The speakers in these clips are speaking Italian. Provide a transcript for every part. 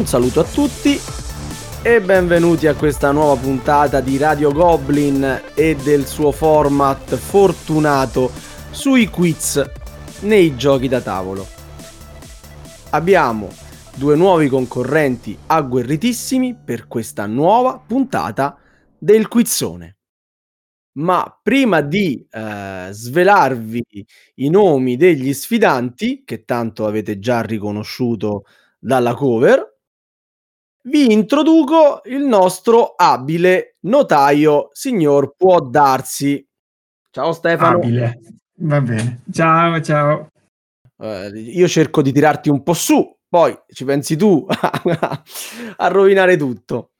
Un saluto a tutti e benvenuti a questa nuova puntata di Radio Goblin e del suo format fortunato sui quiz nei giochi da tavolo. Abbiamo due nuovi concorrenti agguerritissimi per questa nuova puntata del quizzone. Ma prima di eh, svelarvi i nomi degli sfidanti, che tanto avete già riconosciuto dalla cover, vi introduco il nostro abile notaio, signor Può Darsi. Ciao Stefano. Abile, va bene. Ciao, ciao. Eh, io cerco di tirarti un po' su, poi ci pensi tu a rovinare tutto.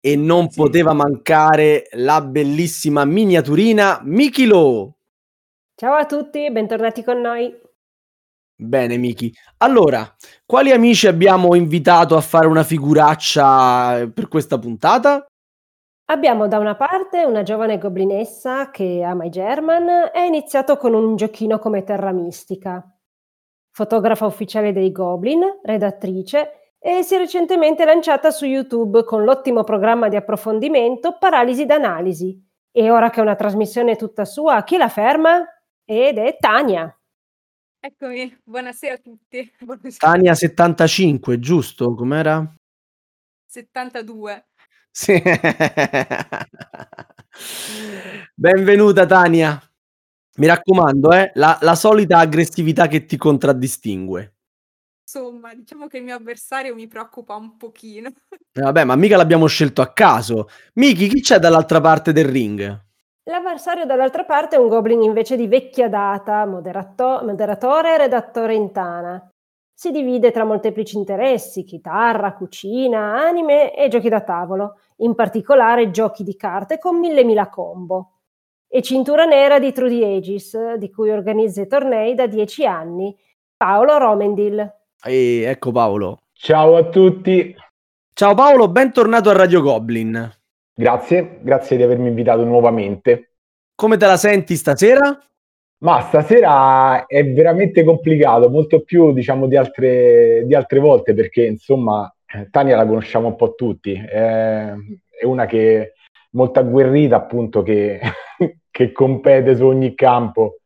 E non sì. poteva mancare la bellissima miniaturina Mikilo. Ciao a tutti, bentornati con noi. Bene, Miki. Allora, quali amici abbiamo invitato a fare una figuraccia per questa puntata? Abbiamo da una parte una giovane goblinessa che ama i German e ha iniziato con un giochino come Terra Mistica. Fotografa ufficiale dei Goblin, redattrice e si è recentemente lanciata su YouTube con l'ottimo programma di approfondimento Paralisi d'analisi. E ora che è una trasmissione tutta sua, chi la ferma? Ed è Tania. Eccomi, buonasera a tutti. Buonasera. Tania 75, giusto? Com'era? 72. Sì. Benvenuta Tania. Mi raccomando, eh, la, la solita aggressività che ti contraddistingue. Insomma, diciamo che il mio avversario mi preoccupa un pochino. Eh, vabbè, ma mica l'abbiamo scelto a caso. Miki, chi c'è dall'altra parte del ring? L'avversario dall'altra parte è un goblin invece di vecchia data, moderato- moderatore e redattore in tana. Si divide tra molteplici interessi, chitarra, cucina, anime e giochi da tavolo, in particolare giochi di carte con mille mila combo. E cintura nera di True the Aegis, di cui organizza i tornei da dieci anni, Paolo Romendil. Ehi, ecco Paolo. Ciao a tutti. Ciao Paolo, bentornato a Radio Goblin. Grazie, grazie di avermi invitato nuovamente. Come te la senti stasera? Ma stasera è veramente complicato, molto più diciamo di altre, di altre volte, perché insomma Tania la conosciamo un po' tutti, è, è una che è molto agguerrita appunto, che, che compete su ogni campo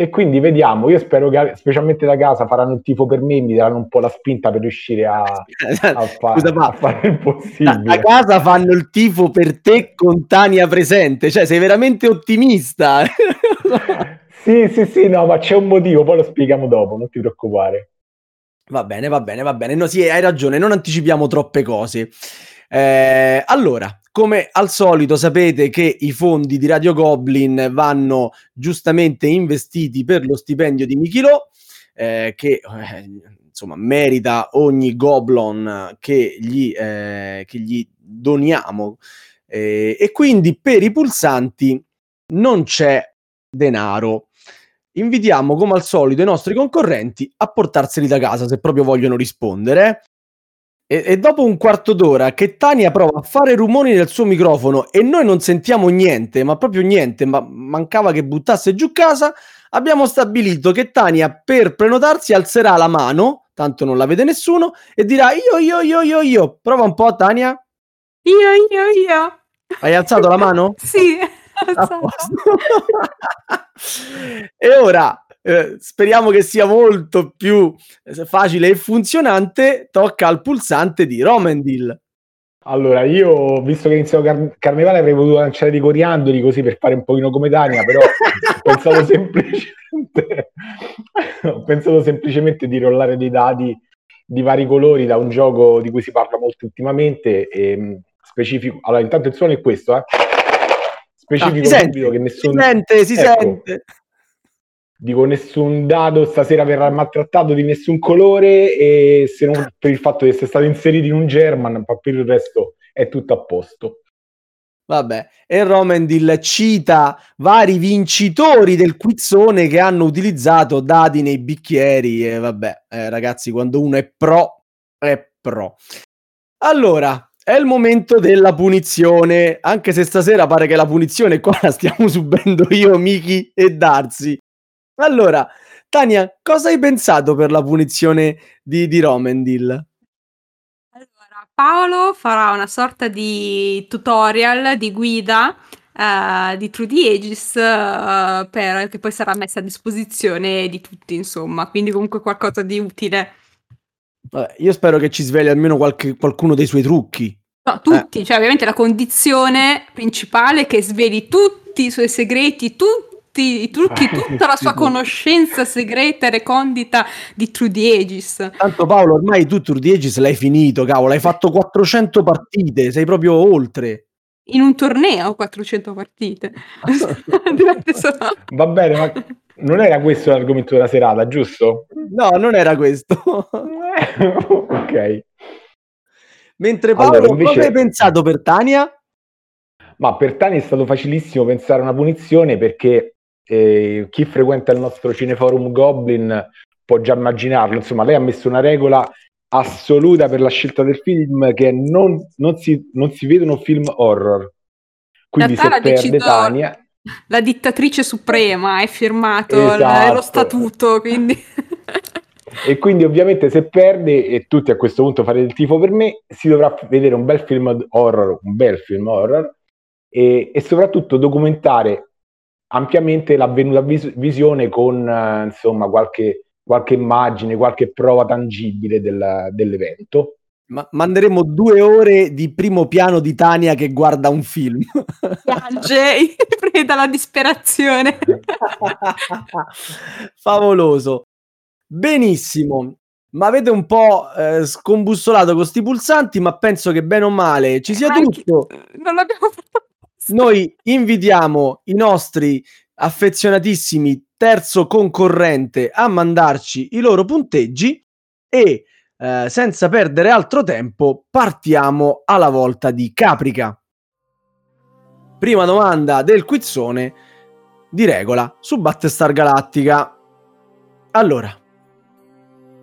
e quindi vediamo, io spero che specialmente da casa faranno il tifo per me, mi daranno un po' la spinta per riuscire a, a, fa- Scusa, a fare il possibile. Da, casa fanno il tifo per te con Tania presente, cioè sei veramente ottimista. sì, sì, sì, no, ma c'è un motivo, poi lo spieghiamo dopo, non ti preoccupare. Va bene, va bene, va bene. No, sì, hai ragione, non anticipiamo troppe cose. Eh, allora, come al solito sapete che i fondi di Radio Goblin vanno giustamente investiti per lo stipendio di Michilo, eh, che eh, insomma merita ogni goblin che gli, eh, che gli doniamo. Eh, e quindi per i pulsanti non c'è denaro. Invitiamo come al solito i nostri concorrenti a portarseli da casa se proprio vogliono rispondere. E, e, dopo un quarto d'ora che Tania prova a fare rumori nel suo microfono e noi non sentiamo niente, ma proprio niente, ma mancava che buttasse giù casa, abbiamo stabilito che Tania per prenotarsi alzerà la mano, tanto non la vede nessuno, e dirà io, io, io, io, io. Prova un po', Tania. Io, io, io. Hai alzato la mano? sì. e ora eh, speriamo che sia molto più eh, facile e funzionante. Tocca al pulsante di Romendil. Allora, io visto che inizio car- carnevale avrei voluto lanciare dei coriandoli così per fare un pochino come Tania, però ho pensato semplicemente ho pensato semplicemente di rollare dei dadi di vari colori da un gioco di cui si parla molto ultimamente e mm, specifico. Allora, intanto il suono è questo, eh. Specifico ah, si sente, che nessun... si sente, si ecco, sente dico nessun dado stasera verrà maltrattato di nessun colore e se non per il fatto di essere stato inserito in un German, ma per il resto è tutto a posto. Vabbè, e Romendil cita vari vincitori del quizzone che hanno utilizzato dadi nei bicchieri e vabbè, eh, ragazzi, quando uno è pro, è pro. Allora, è il momento della punizione, anche se stasera pare che la punizione qua la stiamo subendo io, Miki e Darsi. Allora, Tania, cosa hai pensato per la punizione di, di Romendil? Paolo farà una sorta di tutorial, di guida uh, di True the Aegis uh, per, che poi sarà messa a disposizione di tutti, insomma, quindi comunque qualcosa di utile. Vabbè, io spero che ci svegli almeno qualche, qualcuno dei suoi trucchi. No, tutti, eh. cioè ovviamente la condizione principale è che sveli tutti i suoi segreti, tutti i trucchi, tutta la sua conoscenza segreta e recondita di True the Aegis. Tanto Paolo, ormai tu True the Aegis l'hai finito, cavolo, hai fatto 400 partite, sei proprio oltre in un torneo 400 partite. Va bene, ma non era questo l'argomento della serata, giusto? No, non era questo. ok. Mentre Paolo, allora, invece... cosa hai pensato per Tania? Ma per Tania è stato facilissimo pensare a una punizione perché eh, chi frequenta il nostro cineforum Goblin può già immaginarlo. Insomma, lei ha messo una regola assoluta per la scelta del film che non, non, si, non si vedono film horror. Quindi se perde decido... Tania... La dittatrice suprema è firmato esatto. lo statuto, quindi... e quindi ovviamente se perde e tutti a questo punto fare il tifo per me, si dovrà vedere un bel film horror, un bel film horror e, e soprattutto documentare ampiamente l'avvenuta vis- visione con uh, insomma qualche qualche immagine, qualche prova tangibile del, dell'evento. Ma manderemo due ore di primo piano di Tania che guarda un film. Piange, preda la disperazione. Favoloso. Benissimo. Ma avete un po' eh, scombussolato con questi pulsanti, ma penso che bene o male ci sia Anche... tutto. Non l'abbiamo fatto. Noi invitiamo i nostri affezionatissimi terzo concorrente a mandarci i loro punteggi e eh, senza perdere altro tempo partiamo alla volta di Caprica. Prima domanda del quizzone di regola su Battestar Galattica. Allora,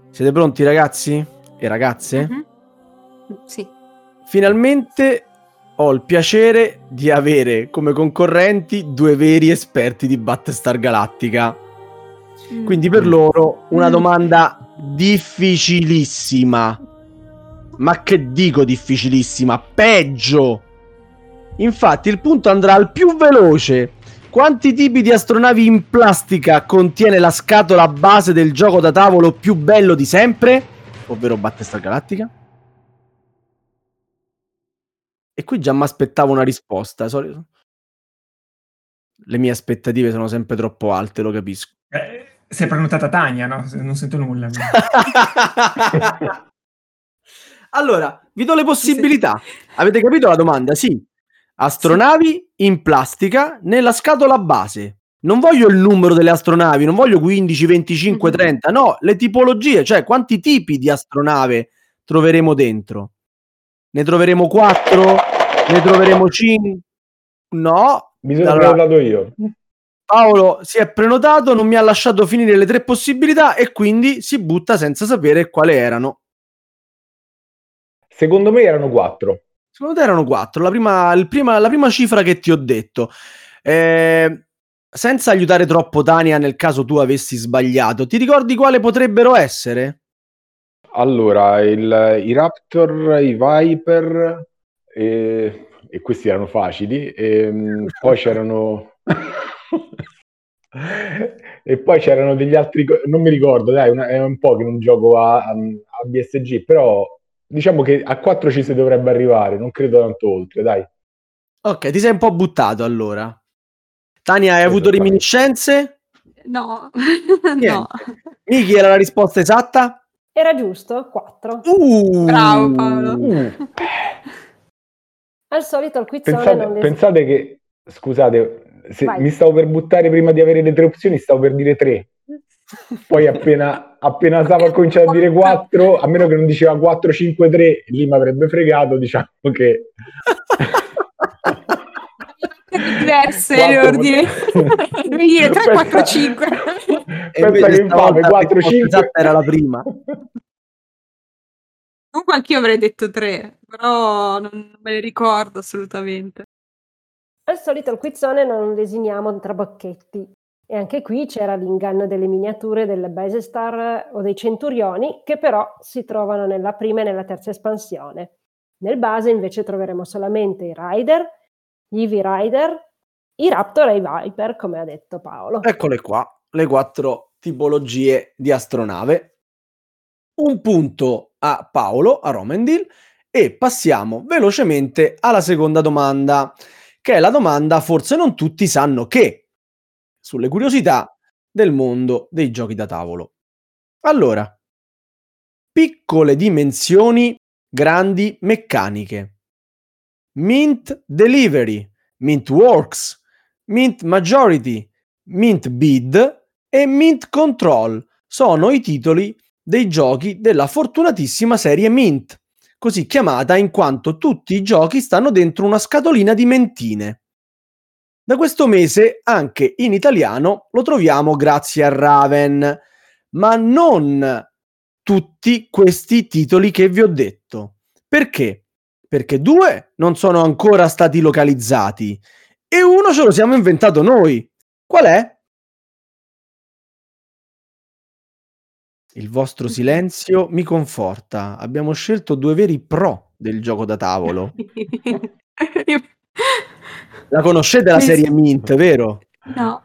siete pronti ragazzi e ragazze? Mm-hmm. Sì. Finalmente ho il piacere di avere come concorrenti due veri esperti di Battlestar Galactica. Mm. Quindi per loro una mm. domanda difficilissima. Ma che dico difficilissima? Peggio! Infatti il punto andrà al più veloce. Quanti tipi di astronavi in plastica contiene la scatola base del gioco da tavolo più bello di sempre? Ovvero Battlestar Galactica? E qui già mi aspettavo una risposta. Le mie aspettative sono sempre troppo alte, lo capisco. Eh, sei prenotata Tania, no? Non sento nulla. allora, vi do le possibilità. Avete capito la domanda? Sì. Astronavi sì. in plastica nella scatola base. Non voglio il numero delle astronavi, non voglio 15, 25, 30, no, le tipologie, cioè quanti tipi di astronave troveremo dentro. Ne troveremo 4? Ne troveremo 5? No. Bisogna allora, prenotato io. Paolo si è prenotato, non mi ha lasciato finire le tre possibilità e quindi si butta senza sapere quali erano. Secondo me erano 4. Secondo te erano 4, la prima, prima, la prima cifra che ti ho detto. Eh, senza aiutare troppo Tania nel caso tu avessi sbagliato, ti ricordi quale potrebbero essere? Allora, il, i Raptor, i Viper, e, e questi erano facili, e, ehm, poi c'erano... e poi c'erano degli altri, non mi ricordo, dai, una, è un po' che non gioco a, a, a, BSG, però diciamo che a 4 ci si dovrebbe arrivare, non credo tanto oltre, dai. Ok, ti sei un po' buttato allora. Tania, hai avuto reminiscenze? No, no. Miki era la risposta esatta? Era giusto, 4. Uh, Bravo Paolo. Uh. Al solito il quizzone pensate, non pensate che, scusate, mi stavo per buttare prima di avere le tre opzioni, stavo per dire tre. Poi appena, appena stavo a cominciare a dire 4, a meno che non diceva 4, 5, 3, lì mi avrebbe fregato, diciamo che... diverse le ordini. Devi dire 3, 4, 5. Pensa che infame, 4, 5. Era la prima. Comunque anch'io avrei detto 3, però non me le ricordo assolutamente. Al solito al quizzone non designiamo trabocchetti. E anche qui c'era l'inganno delle miniature delle Base Star o dei Centurioni, che però si trovano nella prima e nella terza espansione. Nel base invece troveremo solamente i Rider, gli Eevee Rider, i Raptor e i Viper, come ha detto Paolo. Eccole qua, le quattro tipologie di astronave. Un punto a Paolo, a Romendil, e passiamo velocemente alla seconda domanda, che è la domanda forse non tutti sanno che, sulle curiosità del mondo dei giochi da tavolo. Allora, piccole dimensioni, grandi meccaniche. Mint Delivery, Mint Works, Mint Majority, Mint Bid e Mint Control sono i titoli dei giochi della fortunatissima serie Mint, così chiamata in quanto tutti i giochi stanno dentro una scatolina di mentine. Da questo mese anche in italiano lo troviamo grazie a Raven, ma non tutti questi titoli che vi ho detto. Perché? Perché due non sono ancora stati localizzati e uno ce lo siamo inventato noi. Qual è? Il vostro silenzio mi conforta. Abbiamo scelto due veri pro del gioco da tavolo. La conoscete la serie Mint, vero? No.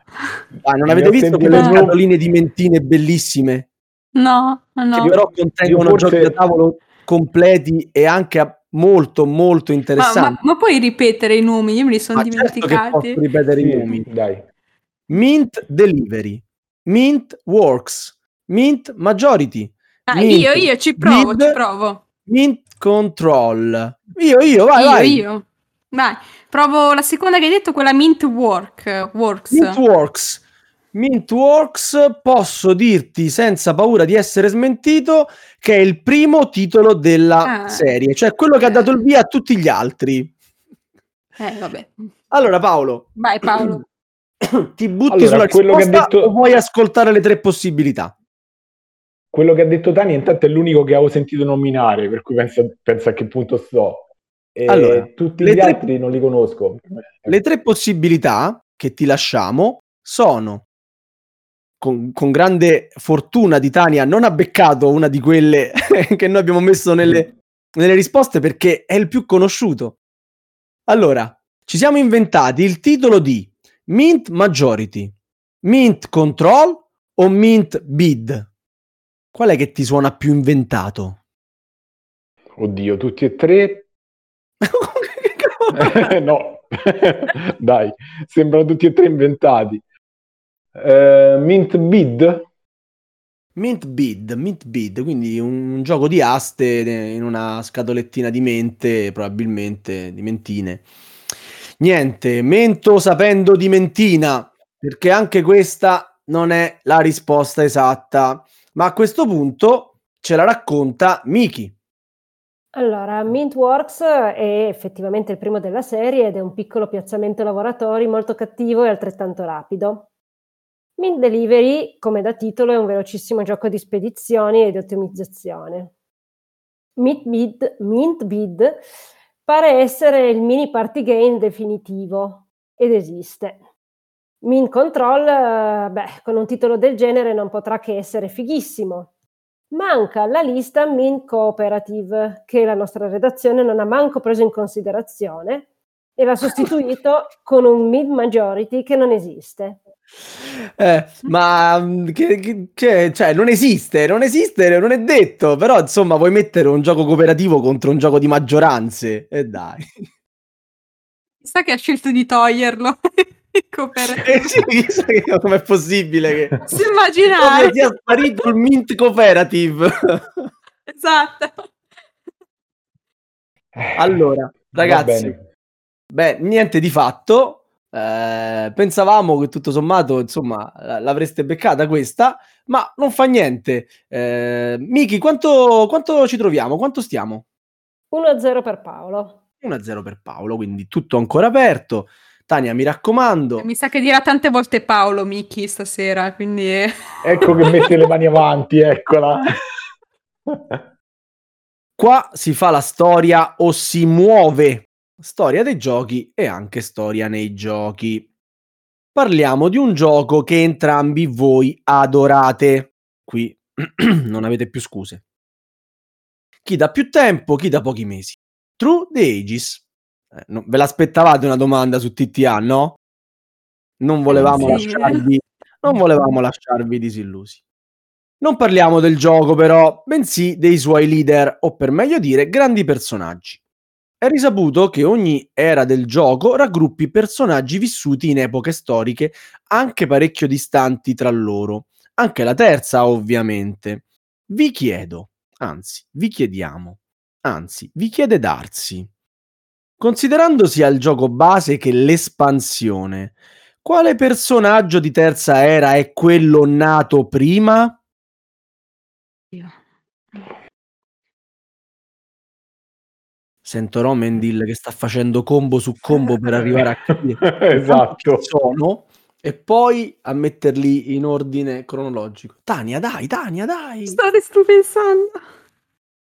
Ah, non avete visto quelle scatoline di mentine bellissime? No, no. Che però contengono forse... giochi da tavolo completi e anche molto molto interessanti. Ma, ma, ma, puoi ripetere i nomi? Io me li sono ma dimenticati. Certo posso ripetere sì, i nomi. Dai. Mint Delivery, Mint Works, Mint Majority. Ah, Mint io, io ci provo, Bid, ci provo. Mint Control. Io, io, vai, io, vai. Io, Vai, provo la seconda che hai detto, quella Mint Work, Works. Mint Works. Mint Works, posso dirti senza paura di essere smentito che è il primo titolo della Ah. serie, cioè quello che ha dato il via a tutti gli altri. Eh, vabbè. Allora Paolo, Vai Paolo. ti butti Allora, sulla quello che ha risposta detto- o vuoi ascoltare le tre possibilità? Quello che ha detto Tani, intanto, è l'unico che avevo sentito nominare, per cui pensa, pensa a che punto sto. E Allora, tutti gli tre- altri non li conosco. Le tre possibilità che ti lasciamo sono con, con grande fortuna di Tania non ha beccato una di quelle che noi abbiamo messo nelle, nelle risposte perché è il più conosciuto. Allora, ci siamo inventati il titolo di Mint Majority, Mint Control o Mint Bid? Qual è che ti suona più inventato? Oddio, tutti e tre? no, dai, sembrano tutti e tre inventati. Eh, Mint Bid? Mint Bid, Mint Bid, quindi un, un gioco di aste in una scatolettina di mente, probabilmente di mentine. Niente, mento sapendo di mentina, perché anche questa non è la risposta esatta. Ma a questo punto ce la racconta Miki. Allora, Mintworks è effettivamente il primo della serie ed è un piccolo piazzamento lavoratori molto cattivo e altrettanto rapido. Mint Delivery, come da titolo, è un velocissimo gioco di spedizioni e di ottimizzazione. Mint Bid, Mint Bid pare essere il mini party game definitivo ed esiste. Mint Control, eh, beh, con un titolo del genere non potrà che essere fighissimo. Manca alla lista Mint Cooperative, che la nostra redazione non ha manco preso in considerazione e l'ha sostituito con un Mint Majority che non esiste. Eh, ma mm, che, che- che- cioè, non esiste, non esiste, non è detto, però insomma vuoi mettere un gioco cooperativo contro un gioco di maggioranze? E dai. Sa che ha scelto di toglierlo. Eh sì, chissà che- com'è possibile che Si immaginare. come sia sparito il Mint Cooperative. Esatto. allora, Va ragazzi, beh, niente di fatto. Eh, pensavamo che tutto sommato, insomma, l'avreste beccata questa, ma non fa niente. Eh, Miki, quanto, quanto ci troviamo? Quanto stiamo? 1-0 per Paolo. 1-0 per Paolo, quindi tutto ancora aperto. Tania, mi raccomando, Mi sa che dirà tante volte Paolo Miki stasera, quindi Ecco che mette le mani avanti, eccola. qua si fa la storia o si muove. Storia dei giochi e anche storia nei giochi. Parliamo di un gioco che entrambi voi adorate. Qui non avete più scuse. Chi da più tempo, chi da pochi mesi. True the Aegis. Eh, no, ve l'aspettavate una domanda su TTA, no? Non volevamo Sì. lasciarvi non volevamo lasciarvi disillusi. Non parliamo del gioco però, bensì dei suoi leader, o per meglio dire, grandi personaggi. È risaputo che ogni era del gioco raggruppi personaggi vissuti in epoche storiche anche parecchio distanti tra loro. Anche la terza, ovviamente. Vi chiedo, anzi, vi chiediamo, anzi, vi chiede Darsi, considerando sia il gioco base che l'espansione, quale personaggio di terza era è quello nato prima? Io. Sento Romendil che sta facendo combo su combo per arrivare a capire esatto. chi sono e poi a metterli in ordine cronologico. Tania, dai, Tania, dai. State sto pensando.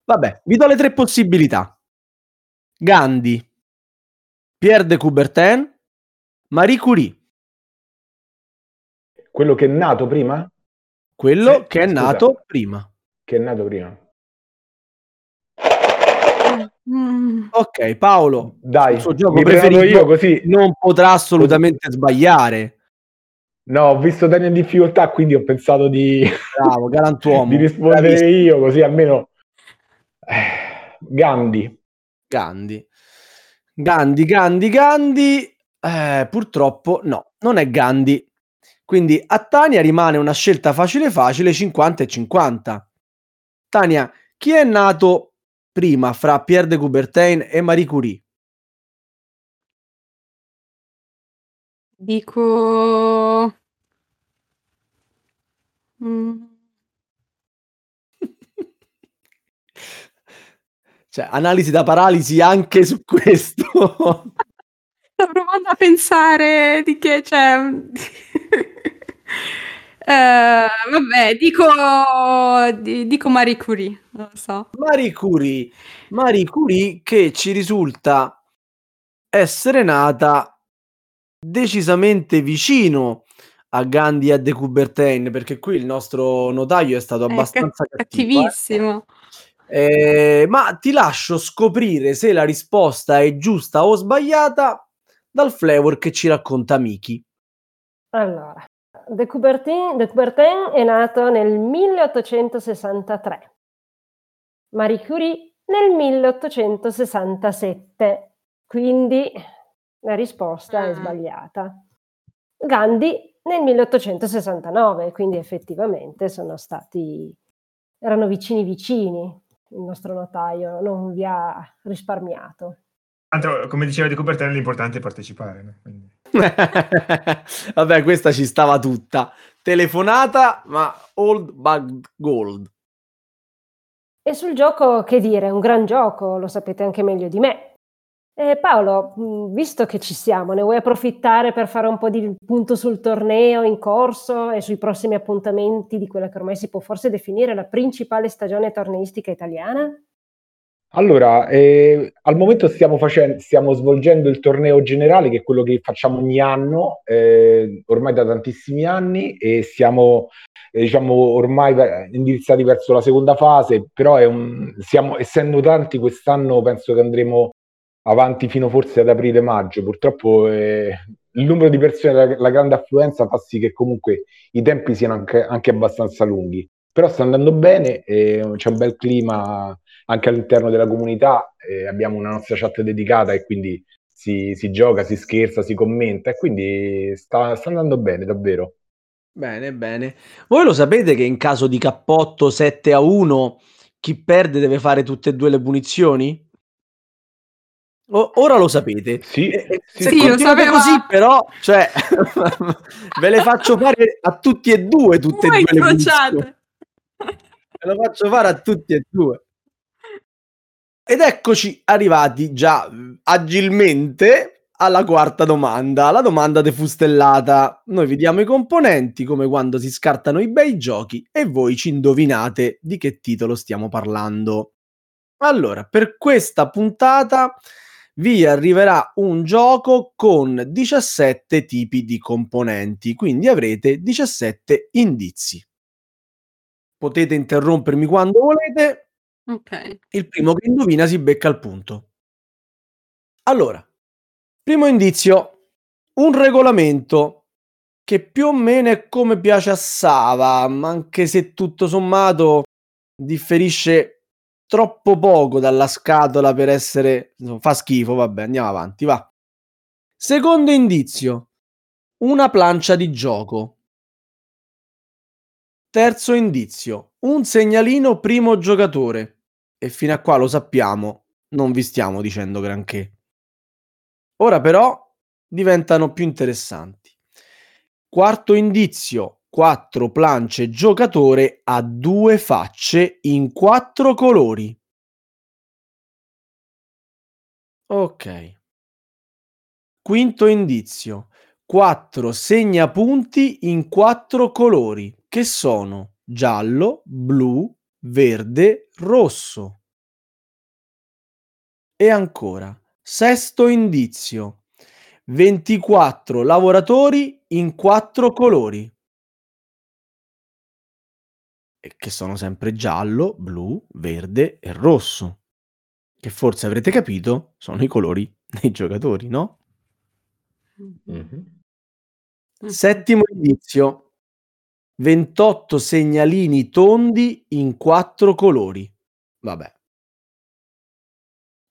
Vabbè, vi do le tre possibilità. Gandhi, Pierre de Coubertin, Marie Curie. Quello che è nato prima? Quello Sì, che è scusa. nato prima. Che è nato prima. Mm. Ok, Paolo, Dai, il suo gioco preferito io così. non potrà assolutamente sbagliare. No, ho visto Dani in difficoltà, quindi ho pensato di, Bravo, galantuomo. di rispondere Bravissimo. io, così almeno... Eh, Gandhi. Gandhi. Gandhi, Gandhi, Gandhi. Eh, purtroppo no, non è Gandhi. Quindi a Tania rimane una scelta facile facile 50 e 50. Tania, chi è nato prima fra Pierre de Coubertin e Marie Curie? Dico... Mm. Cioè, analisi da paralisi anche su questo. Sto provando a pensare di che c'è. Eh, vabbè, dico, di- dico Marie Curie, non lo so. Marie Curie, Marie Curie che ci risulta essere nata decisamente vicino a Gandhi e a De Coubertin, perché qui il nostro notaio è stato È abbastanza ca- cattivo. eh. cattivissimo. Eh, ma ti lascio scoprire se la risposta è giusta o sbagliata dal flavor che ci racconta Miki. Allora, De Coubertin, De Coubertin è nato nel 1863, Marie Curie nel 1867, quindi la risposta è Ah. sbagliata. Gandhi nel 1869, quindi effettivamente sono stati, erano vicini vicini, il nostro notaio non vi ha risparmiato. Tanto, come diceva Di Coubertin, l'importante è partecipare. no? Quindi- Vabbè, questa ci stava tutta. Telefonata, ma old bug gold. E sul gioco, che dire, è un gran gioco, lo sapete anche meglio di me. Eh, Paolo, mh, visto che ci siamo, ne vuoi approfittare per fare un po' di punto sul torneo in corso e sui prossimi appuntamenti di quella che ormai si può forse definire la principale stagione torneistica italiana? Allora, eh, al momento stiamo, facendo, stiamo svolgendo il torneo generale, che è quello che facciamo ogni anno, eh, ormai da tantissimi anni, e siamo, eh, diciamo, ormai indirizzati verso la seconda fase, però un, siamo, essendo tanti, quest'anno penso che andremo avanti fino forse ad aprile-maggio. Purtroppo eh, il numero di persone, la, la grande affluenza fa sì che comunque i tempi siano anche, anche abbastanza lunghi. Però sta andando bene, eh, c'è un bel clima anche all'interno della comunità, eh, abbiamo una nostra chat dedicata e quindi si, si gioca, si scherza, si commenta e quindi sta, sta andando bene davvero. Bene, bene. Voi lo sapete che in caso di cappotto 7 a 1 chi perde deve fare tutte e due le punizioni? O- ora lo sapete. Sì, E- e sì, lo sapeva- così, però, cioè, ve le faccio fare a tutti e due tutte Voi e due le. Ve lo faccio fare a tutti e due. Ed eccoci arrivati già agilmente alla quarta domanda, la domanda defustellata. Noi vi diamo i componenti come quando si scartano i bei giochi e voi ci indovinate di che titolo stiamo parlando. Allora, per questa puntata vi arriverà un gioco con 17 tipi di componenti, quindi avrete 17 indizi. Potete interrompermi quando volete, Ok. il primo che indovina si becca il punto. Allora, primo indizio, un regolamento che più o meno è come piace a Sava, anche se tutto sommato differisce troppo poco dalla scatola per essere... fa schifo, vabbè, andiamo avanti, va. Secondo indizio, una plancia di gioco. Terzo indizio, un segnalino primo giocatore. E fino a qua lo sappiamo, non vi stiamo dicendo granché. Ora però diventano più interessanti. Quarto indizio, quattro plance giocatore a due facce in quattro colori. Ok. Quinto indizio, quattro segnapunti in quattro colori, che sono giallo, blu, verde, rosso. E ancora, sesto indizio, 24 lavoratori in quattro colori. E che sono sempre giallo, blu, verde e rosso. Che forse avrete capito sono i colori dei giocatori, no? Mhm. Settimo indizio, 28 segnalini tondi in quattro colori. Vabbè.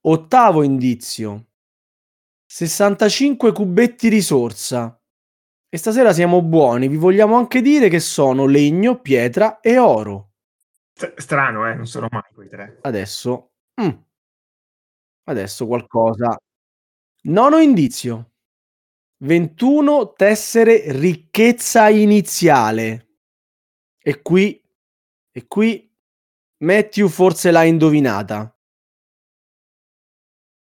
Ottavo indizio, 65 cubetti risorsa. E stasera siamo buoni, vi vogliamo anche dire che sono legno, pietra e oro. St- Strano, eh? Non sono mai quei tre. Adesso, mm. adesso qualcosa. Nono indizio, 21 tessere ricchezza iniziale. E qui, e qui, Matthew forse l'ha indovinata.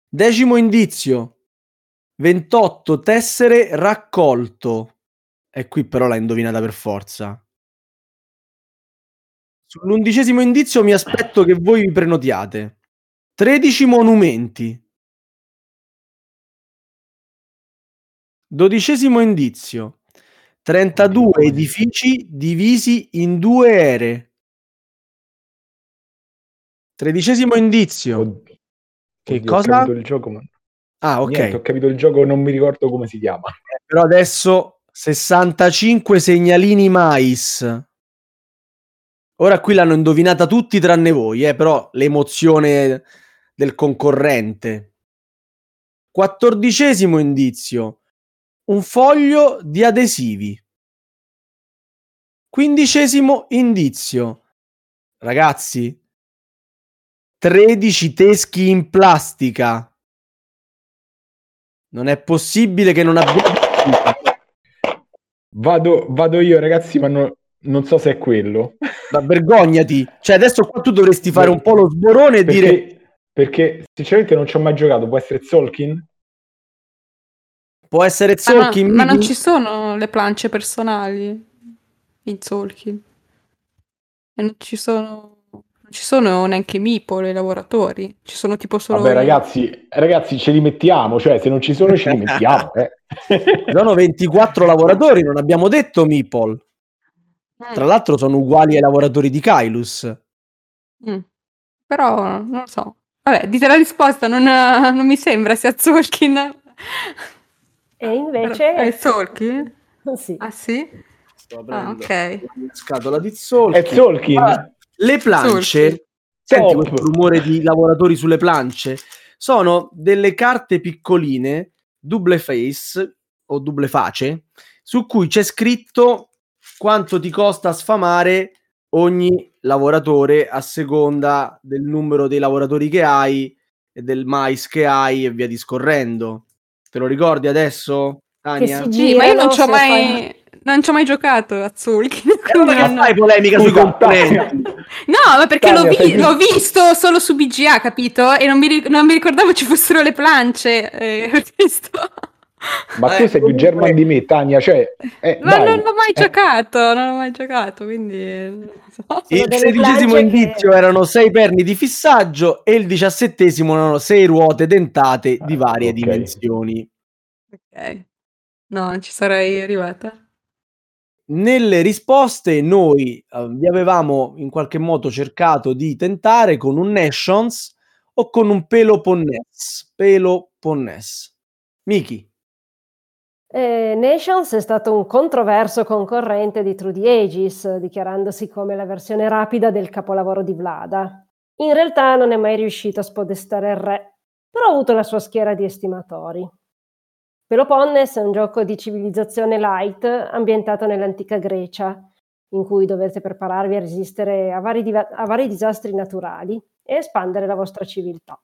Decimo indizio, 28 tessere raccolto. E qui però l'ha indovinata per forza. Sull'undicesimo indizio mi aspetto che voi vi prenotiate. 13 monumenti. Dodicesimo indizio. 32 Oddio. edifici divisi in due ere. Tredicesimo indizio. Oddio. Che Oddio, Ho cosa? capito il gioco, ma... Ah, ok. Niente, ho capito il gioco, non mi ricordo come si chiama. Però adesso 65 segnalini mais. Ora qui l'hanno indovinata tutti tranne voi, eh, però l'emozione del concorrente. Quattordicesimo indizio. Un foglio di adesivi. Quindicesimo indizio. Ragazzi, 13 teschi in plastica. Non è possibile che non abbiate Vado, vado io, ragazzi, ma no- non so se è quello. Ma vergognati. Cioè, adesso qua tu dovresti fare un po' lo sborone e dire Perché, perché sinceramente non ci ho mai giocato. Può essere Zolkin? Può essere Ma, no- Zolkin. ma non Miki? ci sono le plance personali in Zolkin. E non ci sono, non ci sono neanche Meeple, i lavoratori. Ci sono tipo solo Vabbè, ragazzi, ragazzi, ce li mettiamo. Cioè, se non ci sono, ce li mettiamo. Eh. Sono 24 lavoratori, non abbiamo detto Meeple. Mm, Tra l'altro sono uguali ai lavoratori di Kailus. mm. Però non lo so. Vabbè, dite la risposta, non, non mi sembra sia Zolkin. E invece... È Zolkin? Sì. Ah sì? Sto Ah, aprendo ok. la scatola di Zolkin. È Zolkin? Ah, Le plance, Zolkin. senti Top. questo rumore di lavoratori sulle plance, sono delle carte piccoline, double face o double face, su cui c'è scritto quanto ti costa sfamare ogni lavoratore a seconda del numero dei lavoratori che hai e del mais che hai e via discorrendo. Te lo ricordi adesso, Tania? Sì, ma io non ci ho mai... Non ci ho mai giocato a Zolkin. E allora quindi non- fai polemica sui componenti? No, ma perché l'ho, vi- l'ho visto solo su BGA, capito? E non mi, ri- non mi ricordavo ci fossero le plance. eh, questo. Ma Eh, tu sei più German di me, Tania. Cioè, eh, Ma dai. non l'ho mai Eh, giocato, non l'ho mai giocato, quindi... so. Il sedicesimo indizio che- erano sei perni di fissaggio e il diciassettesimo erano sei ruote dentate di Ah, varie ok. dimensioni. Ok. No, non ci sarei arrivata. Nelle risposte noi eh, vi avevamo in qualche modo cercato di tentare con un Nations o con un Peloponnes? Peloponnes. Miki. Eh, Nations è stato un controverso concorrente di True the Aegis, dichiarandosi come la versione rapida del capolavoro di Vlada. In realtà non è mai riuscito a spodestare il re, però ha avuto la sua schiera di estimatori. Peloponnes è un gioco di civilizzazione light ambientato nell'antica Grecia, in cui dovete prepararvi a resistere a vari, diva- a vari disastri naturali e espandere la vostra civiltà.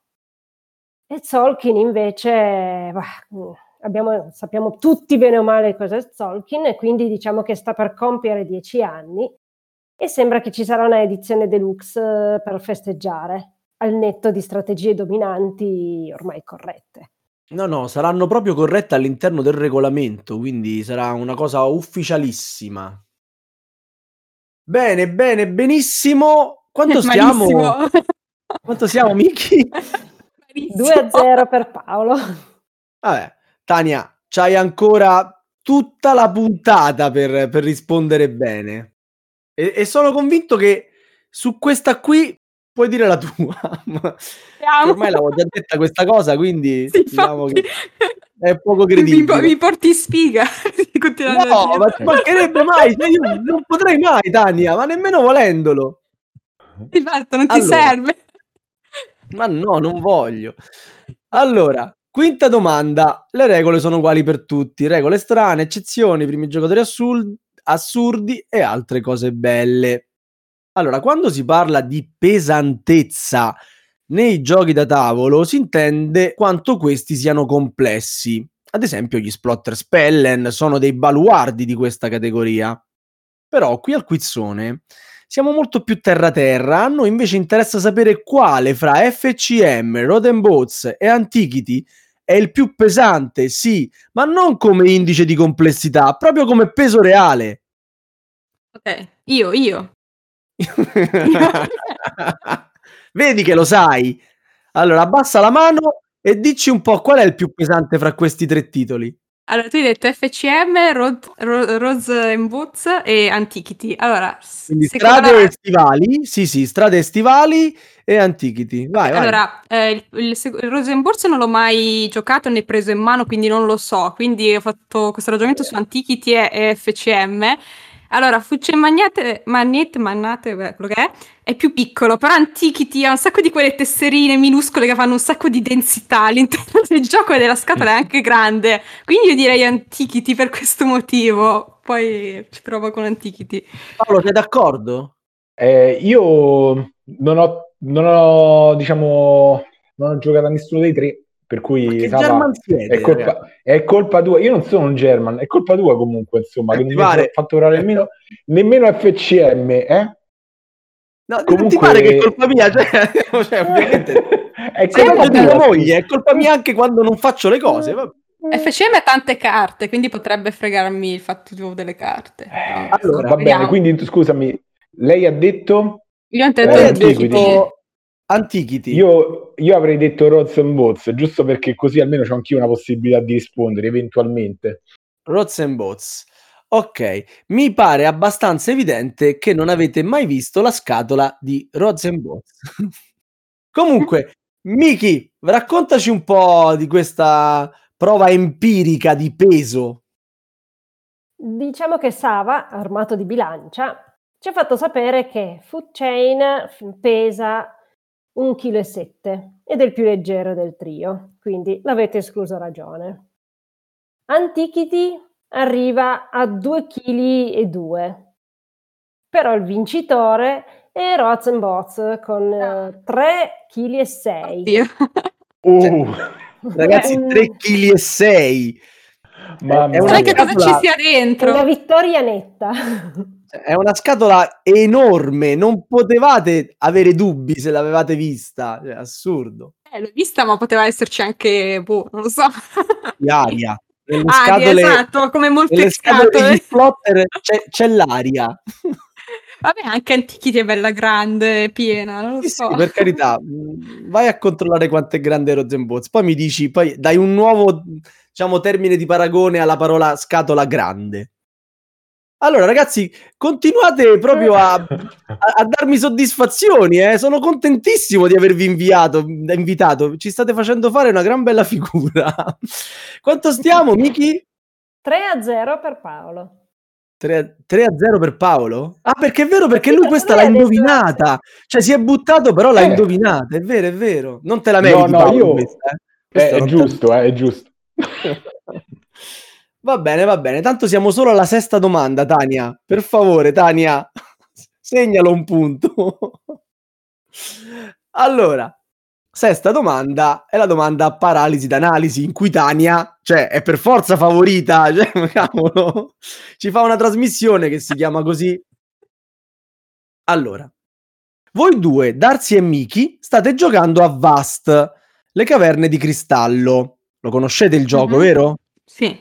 E Zolkin invece, bah, abbiamo, sappiamo tutti bene o male cosa è Zolkin e quindi diciamo che sta per compiere dieci anni e sembra che ci sarà una edizione deluxe eh, per festeggiare, al netto di strategie dominanti ormai corrette. No, no, saranno proprio corrette all'interno del regolamento, quindi sarà una cosa ufficialissima. Bene, bene, benissimo. Quanto stiamo? Quanto siamo, Miki? 2 a 0 per Paolo. Vabbè, Tania, c'hai ancora tutta la puntata per, per rispondere bene. E, e, sono convinto che su questa qui puoi dire la tua. ormai l'avevo già detta questa cosa, quindi sì, diciamo che è poco credibile. Mi, mi porti sfiga. no, ma ci mancherebbe mai. Cioè io non potrei mai, Tania, ma nemmeno volendolo. Esatto, non ti allora, serve. Ma no, non voglio. Allora, quinta domanda. Le regole sono uguali per tutti. Regole strane, eccezioni, primi giocatori assurdi, assurdi e altre cose belle. Allora, quando si parla di pesantezza nei giochi da tavolo si intende quanto questi siano complessi. Ad esempio, gli Splotter Spellen sono dei baluardi di questa categoria. Però qui al quizzone siamo molto più terra-terra. A noi invece interessa sapere quale fra FCM, Rodenboats e Antiquity è il più pesante, sì, ma non come indice di complessità, proprio come peso reale. Ok, io, io. Vedi che lo sai. Allora, abbassa la mano e dici un po' qual è il più pesante fra questi tre titoli. Allora, tu hai detto FCM, Rod, Ro, Rose and Boots e Antiquity. Allora, Quindi strade la... estivali, sì sì, strade estivali e Antiquity. Vai, allora, vai. Eh, il, il, il Rose and Boots non l'ho mai giocato né preso in mano, quindi non lo so. Quindi ho fatto questo ragionamento su Antiquity e FCM allora, Fucce Magnate, Magnete, Mannate, quello che è, è più piccolo, però Antiquity ha un sacco di quelle tesserine minuscole che fanno un sacco di densità all'interno del gioco e della scatola è anche grande. Quindi io direi Antiquity per questo motivo. Poi ci provo con Antiquity. Paolo, sei d'accordo? Eh, io non ho, non ho, diciamo, non ho giocato a nessuno dei tre. Per cui Sava, siete, è, colpa, è, colpa, tua. Io non sono un German, è colpa tua comunque, insomma, che non mi hai fatto orare nemmeno, nemmeno FCM, eh? No, comunque... non ti pare che è colpa mia, cioè, cioè ovviamente è colpa mia moglie, è colpa mia anche quando non faccio le cose. Vabbè. FCM ha tante carte, quindi potrebbe fregarmi il fatto delle carte. Eh, allora, va bene, quindi scusami, lei ha detto... Io ho detto Antiquity. Io, io, avrei detto Rods and Bots, giusto perché così almeno c'ho anch'io una possibilità di rispondere eventualmente. Rods and Bots. Ok, mi pare abbastanza evidente che non avete mai visto la scatola di Rods and Bots. Comunque, Miki, raccontaci un po' di questa prova empirica di peso. Diciamo che Sava, armato di bilancia, ci ha fatto sapere che Food Chain pesa 1,7 kg ed è il più leggero del trio, quindi l'avete escluso ragione. Antiquity arriva a 2,2 kg, però il vincitore è Rozenbots con uh, 3,6 kg. Uh, ragazzi, 3,6 kg. Ma è una che cosa ci sia dentro? È una vittoria netta. È una scatola enorme, non potevate avere dubbi se l'avevate vista, cioè, assurdo. Eh, l'ho vista, ma poteva esserci anche, boh, non lo so. Di aria. Nelle ah, scatole, esatto, come molte scatole. scatole c'è, c'è l'aria. Vabbè, anche Antichity è bella grande, piena, non lo sì, so. Sì, per carità, vai a controllare quanto è grande Rosenbots, poi mi dici, poi dai un nuovo, diciamo, termine di paragone alla parola scatola grande. Allora, ragazzi, continuate proprio a, a- a darmi soddisfazioni. eh. Sono contentissimo di avervi inviato, invitato. Ci state facendo fare una gran bella figura. Quanto stiamo, Miki? 3 a 0 per Paolo. 3, a 0 per Paolo? Ah, perché è vero, perché lui questa l'ha indovinata. Cioè, si è buttato, però l'ha Eh. indovinata. È vero, è vero. Non te la No, meriti, no, Paolo, io- questa, eh. Eh, Questa è non te- giusto, eh, è giusto. Va bene, va bene. Tanto siamo solo alla sesta domanda, Tania. Per favore, Tania, segnalo un punto. Allora, sesta domanda è la domanda paralisi d'analisi, in cui Tania, cioè, è per forza favorita, cioè, cavolo, ci fa una trasmissione che si chiama così. Allora, voi due, Darsi e Miki, state giocando a Vast, le caverne di cristallo. Lo conoscete il gioco, Mhm. vero? Sì.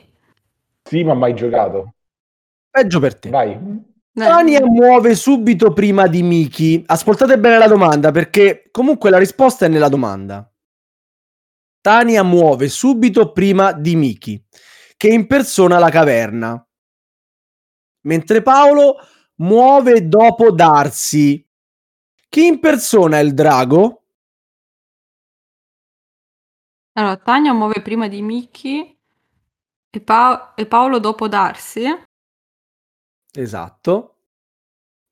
Sì, ma mai giocato. Peggio per te. Vai. Tania muove subito prima di Miki. Ascoltate bene la domanda perché comunque la risposta è nella domanda. Tania muove subito prima di Miki, che impersona la caverna. Mentre Paolo muove dopo Darsi. Chi impersona il drago? Allora, Tania muove prima di Miki e, Pa- e Paolo dopo Darsi. Esatto.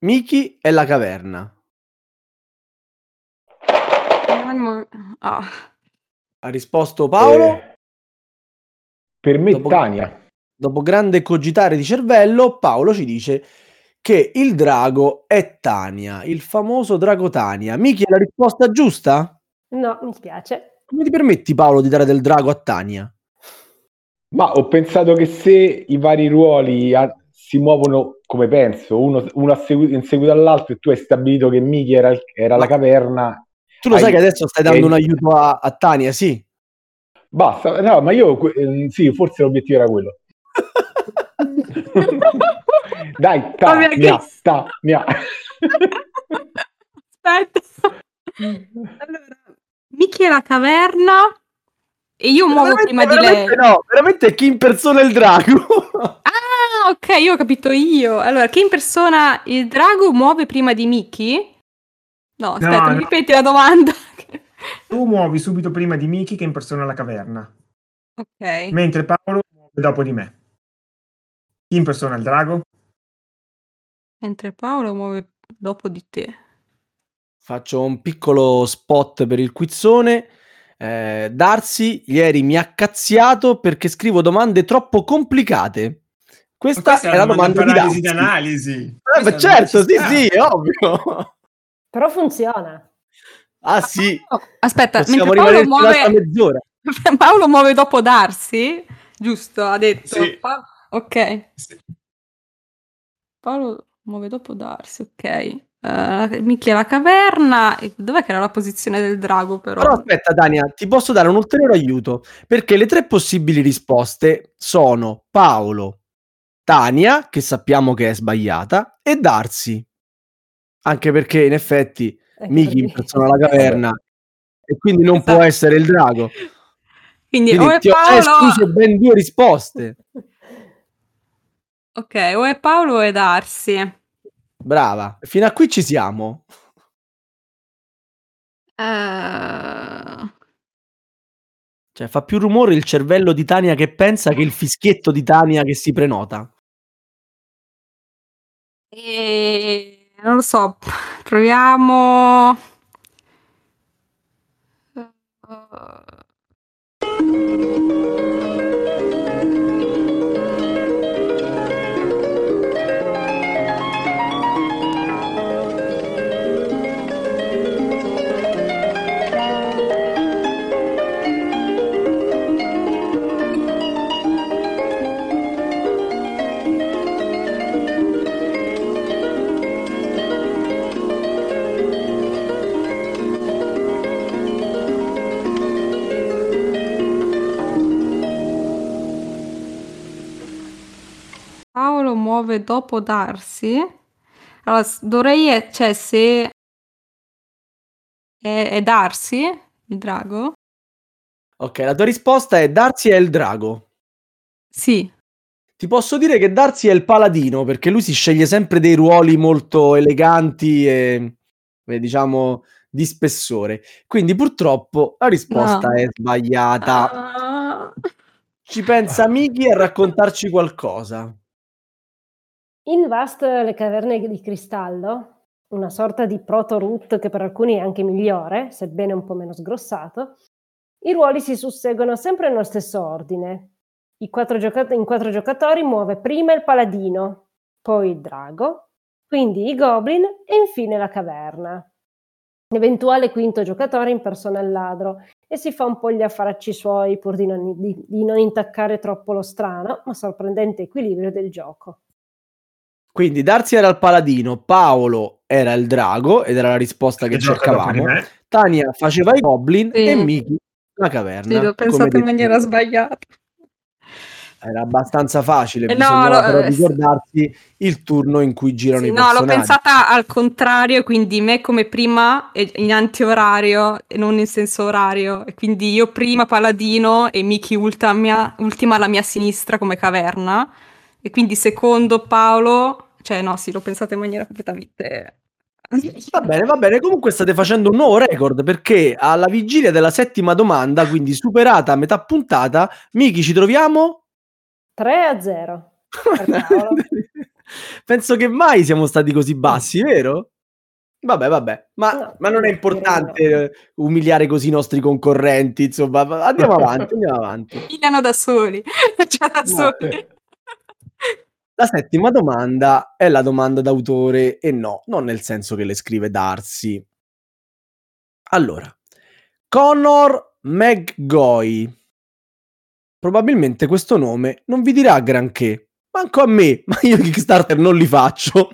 Miki è la caverna. Ah, Ha risposto Paolo. Eh, per me Dopo- Tania. dopo grande cogitare di cervello, Paolo ci dice che il drago è Tania, il famoso drago Tania. Miki, è la risposta giusta? No, mi spiace. Come ti permetti, Paolo, di dare del drago a Tania? Ma ho pensato che se i vari ruoli a- si muovono come penso, uno, uno segu- in seguito all'altro e tu hai stabilito che Miki era, il- era la caverna, Tu lo Hai- sai che adesso stai dando hai- un aiuto a, a Tania, sì? basta. No, ma io eh, sì, forse l'obiettivo era quello. Dai, Vabbè, Tania, che- Tania. Aspetta. Allora, Miki è la caverna e io muovo prima di lei. No, veramente chi impersona il drago? Ah, ok, io ho capito io. Allora, chi in persona il drago muove prima di Miki? No, aspetta, No, no. ripeti la domanda. Tu muovi subito prima di Miki che impersona la caverna, ok. mentre Paolo muove dopo di me. Chi impersona il drago? Mentre Paolo muove dopo di te. Faccio un piccolo spot per il quizzone. Eh, Darsi, ieri mi ha cazziato perché scrivo domande troppo complicate. Questa, è la domanda di paralisi Darsi. d'analisi. Eh, Questa beh, certo, sì, sta. sì, è ovvio. Però funziona. Ah, sì. Oh, aspetta, Possiamo mentre Paolo muove, mezz'ora. Paolo muove dopo Darsi, giusto? Ha detto. Sì. Pa- ok. Sì. Paolo muove dopo Darsi, ok. Uh, Miki è la caverna. Dov'è che era la posizione del drago, però? Però aspetta, Tania, ti posso dare un ulteriore aiuto perché le tre possibili risposte sono Paolo, Tania, che sappiamo che è sbagliata, e Darsi. Anche perché in effetti Ecco Miki perché- impersona la caverna e quindi non può Esatto. essere il drago. Quindi, Quindi o è ti ho già Paolo, escluso ben due risposte. ok, o è Paolo o è Darsi. Brava, fino a qui ci siamo. Eh, Cioè, fa più rumore il cervello di Tania che pensa che il fischietto di Tania che si prenota. e... Non lo so, proviamo. Paolo muove dopo Darsi. Allora, dovrei, e- cioè, se è, è Darsi, il drago? Ok, la tua risposta è Darsi è il drago. Sì. Ti posso dire che Darsi è il paladino perché lui si sceglie sempre dei ruoli molto eleganti e eh, diciamo di spessore. Quindi purtroppo la risposta No. è sbagliata. Ah. Ci pensa Miki a raccontarci qualcosa. In Vast le caverne di cristallo, una sorta di proto-root che per alcuni è anche migliore, sebbene un po' meno sgrossato, i ruoli si susseguono sempre nello stesso ordine. Quattro gioca- in quattro giocatori muove prima il paladino, poi il drago, quindi i goblin e infine la caverna. L'eventuale quinto giocatore impersona il ladro e si fa un po' gli affaracci suoi pur di non, di- di non intaccare troppo lo strano ma sorprendente equilibrio del gioco. Quindi Darsi era il paladino, Paolo era il drago ed era la risposta che di cercavamo. Tania faceva i goblin Sì. e Miki la caverna. Sì, l'ho pensato in maniera sbagliata. Era abbastanza facile, Eh, no, bisognava no, però eh, ricordarsi il turno in cui girano Sì, i no, l'ho personaggi. pensata al contrario, quindi me come prima in antiorario e non in senso orario. E quindi io prima paladino e Miki ultima, ultima alla mia sinistra come caverna. E quindi secondo Paolo, cioè no, sì, l'ho pensata in maniera completamente... Va bene, va bene. Comunque state facendo un nuovo record perché alla vigilia della settima domanda, quindi superata a metà puntata, Miki ci troviamo? 3 a 0. Per Paolo. Penso che mai siamo stati così bassi, vero? Vabbè, vabbè, ma, No, ma non è importante no. eh, umiliare così i nostri concorrenti, insomma, andiamo avanti, andiamo avanti. Pigliano da soli, cioè da soli. La settima domanda è la domanda d'autore e no, non nel senso che le scrive Darcy. Allora, Connor McGoy. Probabilmente questo nome non vi dirà granché, manco a me, ma io Kickstarter non li faccio.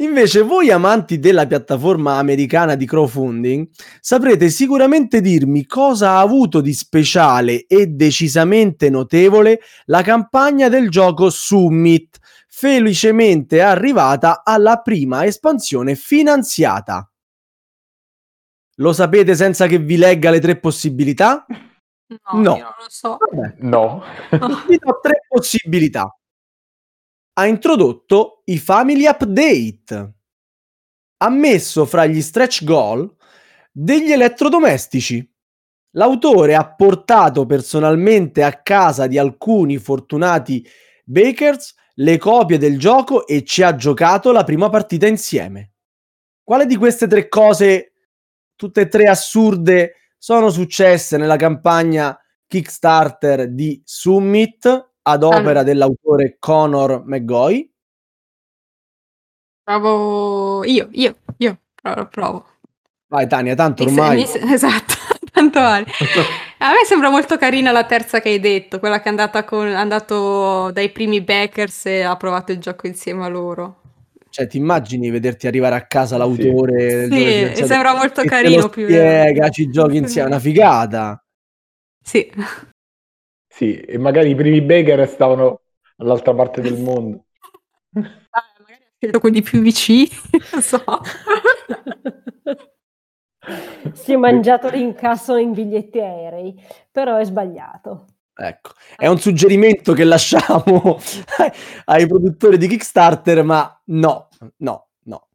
Invece voi amanti della piattaforma americana di crowdfunding saprete sicuramente dirmi cosa ha avuto di speciale e decisamente notevole la campagna del gioco Summit, felicemente arrivata alla prima espansione finanziata. Lo sapete senza che vi legga le tre possibilità? No, No. io non lo so. Vabbè, No. vi do tre possibilità. Ha introdotto i Family Update. Ha messo fra gli stretch goal degli elettrodomestici. L'autore ha portato personalmente a casa di alcuni fortunati bakers le copie del gioco e ci ha giocato la prima partita insieme. Quale di queste tre cose, tutte e tre assurde, sono successe nella campagna Kickstarter di Summit ad opera dell'autore Conor McGoy? Provo io, io, io, provo, provo. Vai Tania, tanto ormai... esatto, tanto vale. A me sembra molto carina la terza che hai detto, quella che è andata con, è andato dai primi backers e ha provato il gioco insieme a loro. Cioè, ti immagini vederti arrivare a casa l'autore? del Sì, gioco e finanziato sembra molto carino, lo più- spiega, ci giochi insieme, una figata. Sì, Sì, e magari i primi Baker stavano all'altra parte del mondo. Ah, magari ha scelto quelli più vicini, non so. Si è mangiato l'incasso in biglietti aerei, però è sbagliato. Ecco, è un suggerimento che lasciamo ai produttori di Kickstarter, ma no, no, no.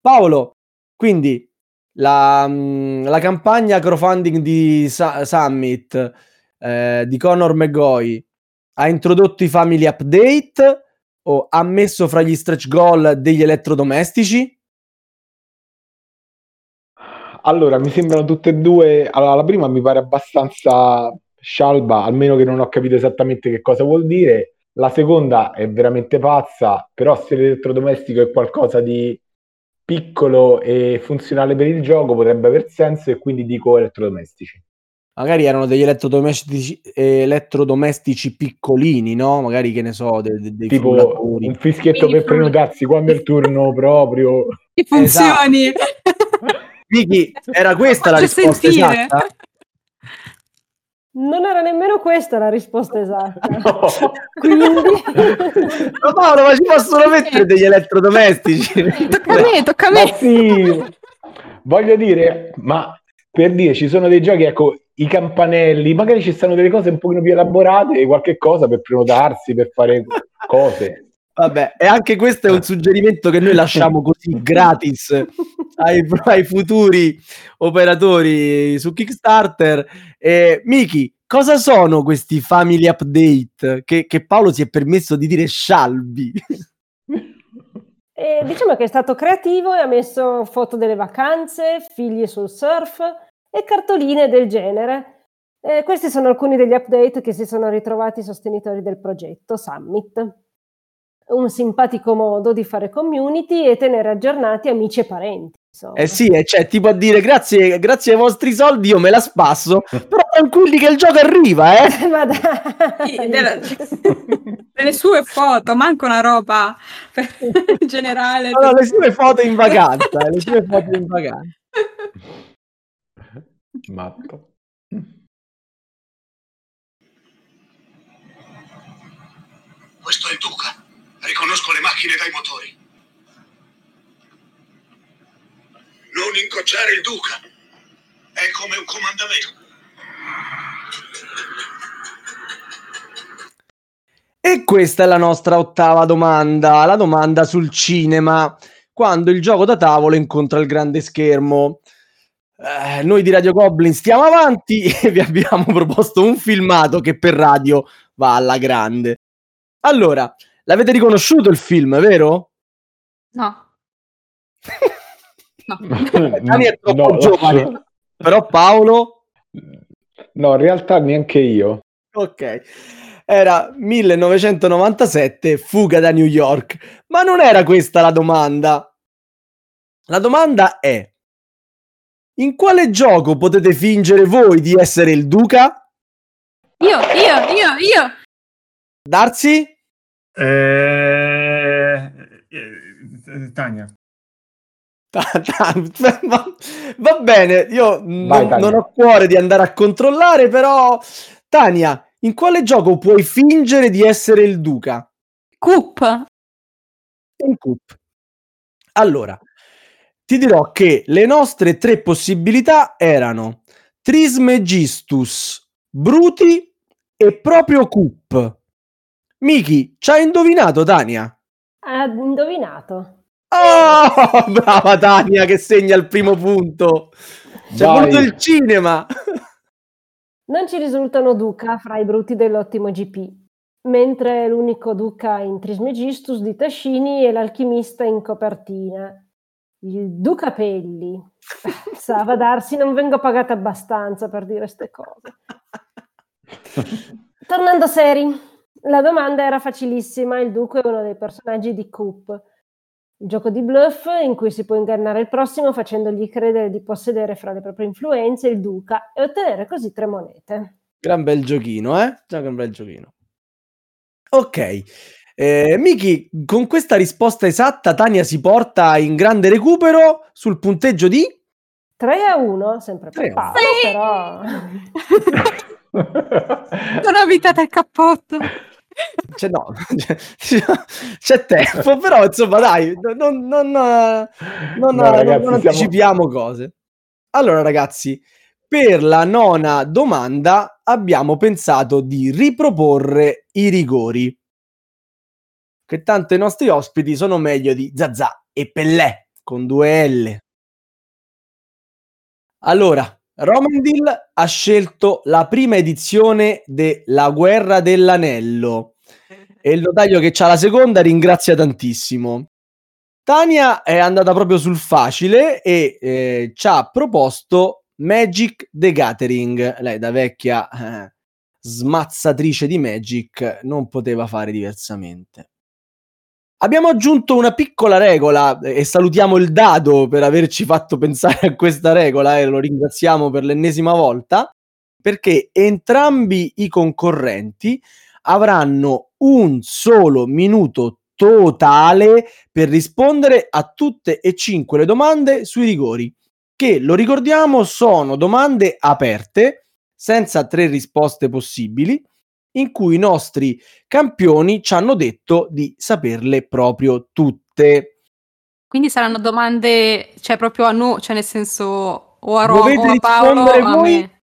Paolo, quindi la, mm, la campagna crowdfunding di Sa- Summit eh, di Conor McGoy ha introdotto i family update o ha messo fra gli stretch goal degli elettrodomestici? Allora, mi sembrano tutte e due. Allora, la prima mi pare abbastanza scialba, almeno che non ho capito esattamente che cosa vuol dire. La seconda è veramente pazza, però se l'elettrodomestico è qualcosa di piccolo e funzionale per il gioco potrebbe aver senso e quindi dico elettrodomestici. Magari erano degli elettrodomestici, elettrodomestici piccolini, no? Magari che ne so, de- de- dei Tipo frullatori. un fischietto per prenotarsi quando è il turno proprio. Che funzioni! Vicky, era questa la risposta sentire. esatta? Non era nemmeno questa la risposta esatta. No. Quindi Ma Paolo, ma ci possono mettere degli elettrodomestici? Tocca a me, tocca a Ma me. sì, voglio dire, ma per dire, ci sono dei giochi, ecco, i campanelli, magari ci stanno delle cose un pochino più elaborate, qualche cosa per prenotarsi, per fare cose. Vabbè, e anche questo è un suggerimento che noi lasciamo così gratis ai, ai futuri operatori su Kickstarter. Eh, Miki, cosa sono questi family update che, che Paolo si è permesso di dire scialbi? E diciamo che è stato creativo e ha messo foto delle vacanze, figli sul surf e cartoline del genere. E questi sono alcuni degli update che si sono ritrovati i sostenitori del progetto Summit un simpatico modo di fare community e tenere aggiornati amici e parenti. Eh sì, è cioè, tipo a dire grazie, grazie ai vostri soldi io me la spasso, però tranquilli che il gioco arriva, eh. Ma dai. Sì, delle, delle sue foto, manco una roba per, in generale. No, no, le sue foto in vacanza, eh, le sue foto in vacanza. Matto. Questo è il Duca. Riconosco le macchine dai motori. Non incrociare il Duca. È come un comandamento. E questa è la nostra ottava domanda, la domanda sul cinema, quando il gioco da tavolo incontra il grande schermo. Eh, noi di Radio Goblin stiamo avanti e vi abbiamo proposto un filmato che per radio va alla grande. Allora, l'avete riconosciuto il film, vero? No. No. Dani è troppo No, giovane, però Paolo... No, in realtà neanche io. Ok. Era 1997, fuga da New York. Ma non era questa la domanda. La domanda è: in quale gioco potete fingere voi di essere il duca? Io, io, io, io. Darsi? Eh, eh, Tania. Va, bene, io non, Tania. non ho cuore di andare a controllare, però Tania, in quale gioco puoi fingere di essere il duca? Coop. Un coup. Allora, ti dirò che le nostre tre possibilità erano Trismegistus, Bruti e proprio Coop. Miki, ci hai indovinato, Tania? Ha indovinato. Oh, brava Tania che segna il primo punto. C'è Vai. voluto il cinema. Non ci risultano duca fra i bruti dell'ottimo GP, mentre l'unico duca in Trismegistus di Tascini è l'alchimista in copertina. Il duca Pelli. Sa, va a darsi, non vengo pagata abbastanza per dire queste cose. Tornando seri, la domanda era facilissima. Il duca è uno dei personaggi di Coop, il gioco di bluff in cui si può ingannare il prossimo facendogli credere di possedere fra le proprie influenze il duca e ottenere così tre monete. Gran bel giochino, eh? Già che un bel giochino. Ok. Eh, Miki, con questa risposta esatta, Tania si porta in grande recupero sul punteggio di 3 a 1, sempre per 3 a Paolo, Sì. però Sono abitata al cappotto. C'è, no, c'è, tempo, però insomma dai, non, non, non, No, ragazzi, non siamo- anticipiamo cose. Allora ragazzi, per la nona domanda abbiamo pensato di riproporre i rigori. Che tanto i nostri ospiti sono meglio di Zazà e Pellè con due L. Allora, Romandil ha scelto la prima edizione della Guerra dell'Anello e il notaio che c'ha la seconda ringrazia tantissimo. Tania è andata proprio sul facile e eh, ci ha proposto Magic the Gathering. Lei da vecchia eh, smazzatrice di Magic non poteva fare diversamente. Abbiamo aggiunto una piccola regola eh, e salutiamo il dado per averci fatto pensare a questa regola e lo ringraziamo per l'ennesima volta perché entrambi i concorrenti avranno un solo minuto totale per rispondere a tutte e cinque le domande sui rigori che lo ricordiamo sono domande aperte senza tre risposte possibili in cui i nostri campioni ci hanno detto di saperle proprio tutte. Quindi saranno domande, cioè proprio a noi, cioè nel senso o a Ro- Dovete o a Paolo rispondere o a voi? me.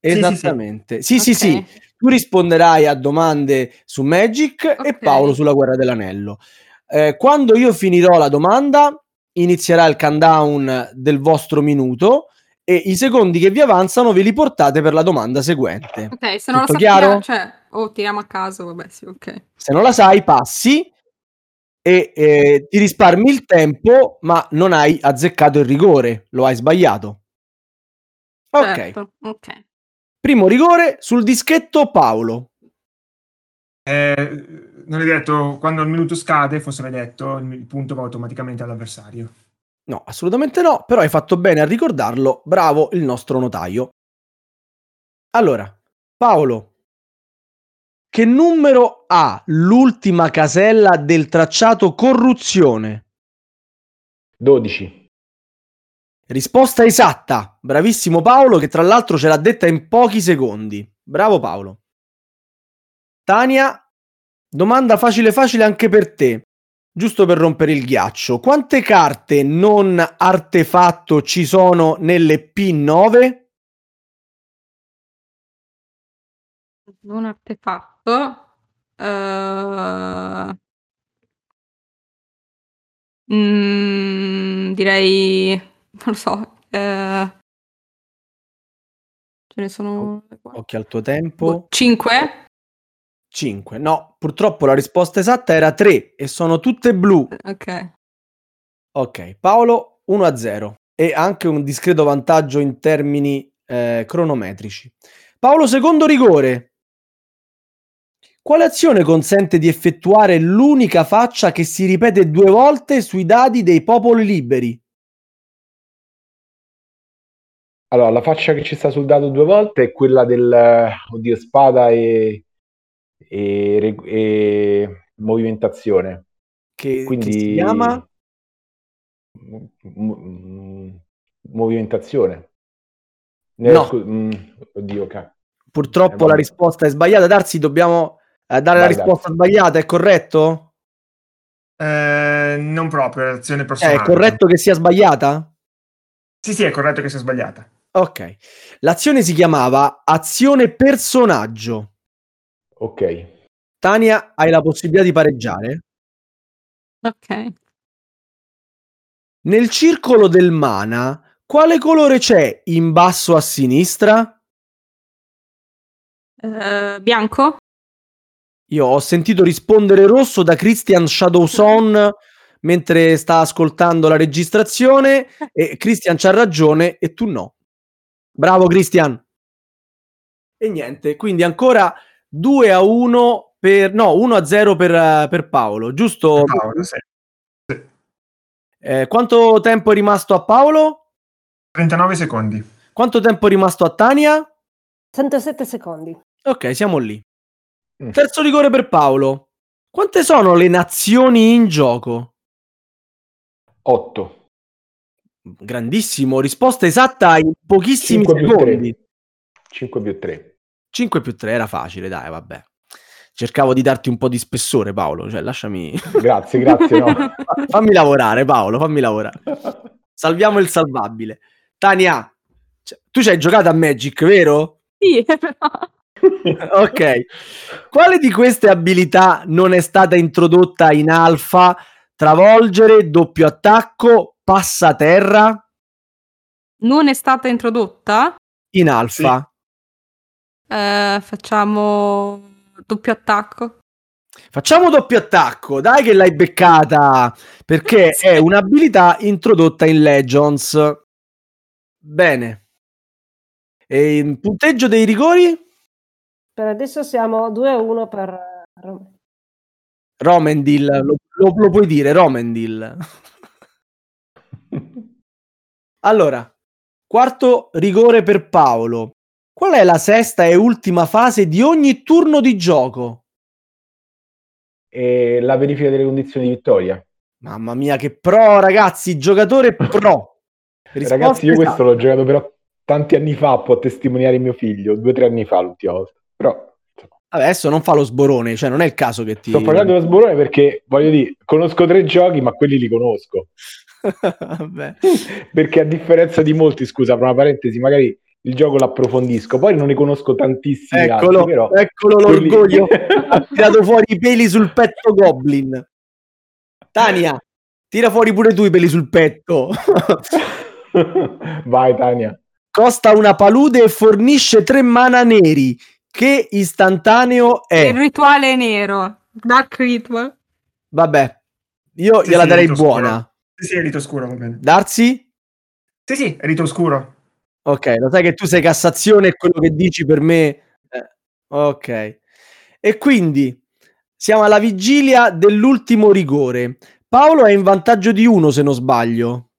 sì, sì. Esattamente. Sì, sì, sì. Tu risponderai a domande su Magic e Ok. Paolo sulla guerra dell'anello. Eh, quando io finirò la domanda, inizierà il countdown del vostro minuto e i secondi che vi avanzano ve li portate per la domanda seguente. Ok, se non lo Tutto sappiamo, chiaro? cioè, o tiriamo a caso, vabbè, sì, ok. Se non la sai, passi e eh, ti risparmi il tempo, ma non hai azzeccato il rigore, lo hai sbagliato. Ok, Certo, ok. primo rigore sul dischetto Paolo. Eh, non è detto, quando il minuto scade, fosse mai detto, il punto va automaticamente all'avversario. No, assolutamente no, però hai fatto bene a ricordarlo. Bravo il nostro notaio. Allora, Paolo, che numero ha l'ultima casella del tracciato corruzione? 12. Risposta esatta. Bravissimo Paolo, che tra l'altro ce l'ha detta in pochi secondi. Bravo Paolo. Tania, domanda facile facile anche per te. Giusto per rompere il ghiaccio. Quante carte non artefatto ci sono nelle P9? Un artefatto. eh, mm, direi, non lo so, eh, ce ne sono Occhio al tuo tempo. 5? 5. No, purtroppo la risposta esatta era 3 e sono tutte blu. Ok. Ok, Paolo 1 a 0 e anche un discreto vantaggio in termini eh, cronometrici. Paolo, secondo rigore. Quale azione consente di effettuare l'unica faccia che si ripete due volte sui dadi dei popoli liberi? Allora, la faccia che ci sta sul dato due volte è quella del, oddio, spada e, e, e movimentazione. Che, che Quindi... si chiama? M- m- movimentazione. Ne- No. scu- mm, oddio, ca- Purtroppo Eh, la risposta è sbagliata. Darsi, dobbiamo eh, dare la Vai, risposta sbagliata, è corretto? Eh, non proprio, è l'azione Eh, personale. è corretto che sia sbagliata? Sì, sì, è corretto che sia sbagliata. Ok. L'azione si chiamava azione personaggio. Ok. Tania, hai la possibilità di pareggiare. Ok. Nel circolo del mana, quale colore c'è in basso a sinistra? Eh, bianco? Io ho sentito rispondere rosso da Christian Shadowson mentre sta ascoltando la registrazione e Christian c'ha ragione e tu no. Bravo Christian. E niente, quindi ancora 2 a 1 per no, 1 a 0 per, eh, per Paolo, giusto? Paolo, sì. Eh, quanto tempo è rimasto a Paolo? 39 secondi. Quanto tempo è rimasto a Tania? 107 secondi. Ok, siamo lì. Mm. Terzo rigore per Paolo. Quante sono le nazioni in gioco? 8. Grandissimo, risposta esatta in pochissimi Cinque più secondi. 5 più 3. 5 più 3 era facile, dai, vabbè. Cercavo di darti un po' di spessore, Paolo, cioè lasciami Grazie, grazie. No. fammi lavorare, Paolo, fammi lavorare. Salviamo il salvabile. Tania, cioè, tu ci hai giocato a Magic, vero? Sì, però. ok. Quale di queste abilità non è stata introdotta in alfa? Travolgere, doppio attacco, passaterra Non è stata introdotta? in alfa. Eh, facciamo doppio attacco. Facciamo doppio attacco, dai che l'hai beccata, perché Sì. è un'abilità introdotta in Legends. Bene. E il punteggio dei rigori? Per adesso siamo 2 a 1 per Roma. Romendil, lo, lo- lo puoi dire, Romendil. Allora, quarto rigore per Paolo. Qual è la sesta e ultima fase di ogni turno di gioco? E la verifica delle condizioni di vittoria. Mamma mia, che pro, ragazzi, giocatore pro. Ragazzi, io questo l'ho giocato però tanti anni fa, può testimoniare mio figlio, due o tre anni fa l'ultima volta. Però adesso non fa lo sborone, cioè non è il caso che ti... sto facendo lo sborone perché, voglio dire, conosco tre giochi, ma quelli li conosco. Perché a differenza di molti, scusa, per una parentesi, magari il gioco l'approfondisco. Poi non ne conosco tantissimi Eccolo, altri, però eccolo quelli- l'orgoglio. ha tirato fuori i peli sul petto Goblin. Tania, tira fuori pure tu i peli sul petto. Vai Tania. Costa una palude e fornisce tre mana neri. Che istantaneo è? Il rituale nero. Dark Ritual. Vabbè, io Sì, gliela sì, darei buona. scuro. Sì, sì, è rito scuro, va bene. Darsi? Sì, sì, è rito scuro. Ok, lo sai che tu sei Cassazione e quello che dici per me... eh, ok. E quindi siamo alla vigilia dell'ultimo rigore. Paolo è in vantaggio di uno se non sbaglio.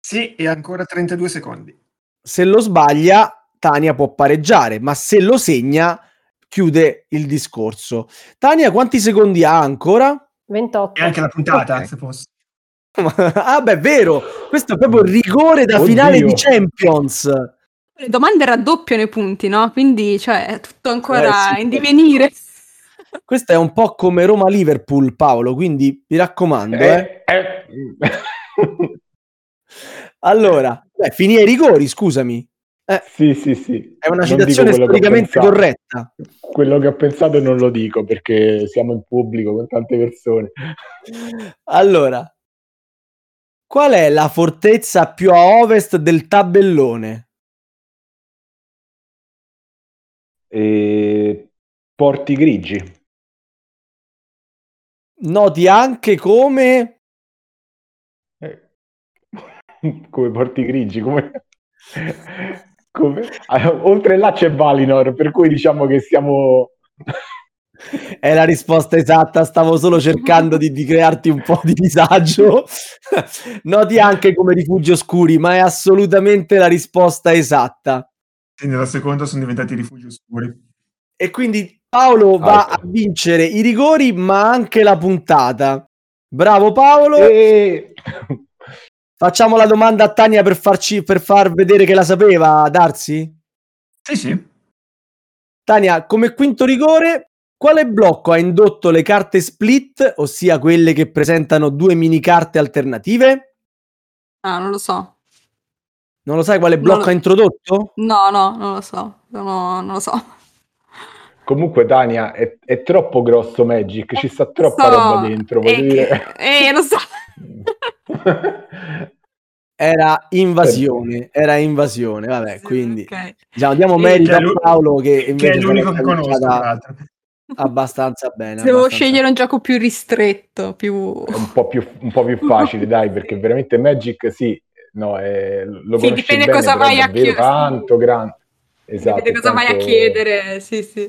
Sì, e ancora 32 secondi. Se lo sbaglia, Tania può pareggiare, ma se lo segna, chiude il discorso. Tania, quanti secondi ha ancora? 28. E anche la puntata, Ok. se fosse. Ah, beh, vero. Questo è proprio il rigore da Oddio. finale di Champions. Le domande raddoppiano i punti, no? Quindi, cioè, è tutto ancora Eh, sì. in divenire. Questo è un po' come Roma-Liverpool, Paolo, quindi mi raccomando. eh. Eh, eh. Allora, beh, finì ai rigori, scusami. sì, sì, sì. È una Non citazione storicamente corretta. Quello che ho pensato non lo dico perché siamo in pubblico con tante persone. Allora, qual è la fortezza più a ovest del tabellone? E... Porti grigi. Noti anche come Eh, come porti grigi, come... come- Ah, Oltre là c'è Valinor, per cui diciamo che siamo... è la risposta esatta, stavo solo cercando di, di crearti un po' di disagio. Noti anche come rifugi oscuri, ma è assolutamente la risposta esatta. Sì, nella seconda sono diventati rifugi oscuri. E quindi Paolo va a vincere i rigori, ma anche la puntata. Bravo Paolo. E... Facciamo la domanda a Tania per, farci, per far vedere che la sapeva, Darsi? Sì, sì. Tania, come quinto rigore, quale blocco ha indotto le carte split, ossia quelle che presentano due mini carte alternative? Ah, non lo so. Non lo sai quale blocco lo- ha introdotto? No, no, non lo so. No, non lo so. Comunque Tania, è, è troppo grosso Magic, ci sta troppa So, roba dentro, eh, dire. Eh, lo so. Era invasione, era invasione, vabbè, Sì, quindi ok. diciamo, diamo merito che è a Paolo che Che invece è l'unico che conosco, tra cavata l'altro. Abbastanza bene. Devo abbastanza scegliere un gioco più ristretto, più... Un po' più, un po' più facile, dai, perché veramente Magic sì, no, è, lo Sì, dipende bene, cosa vai a chiedere. tanto grande. Esatto, Vedete cosa vai a tanto- chiedere, sì, sì.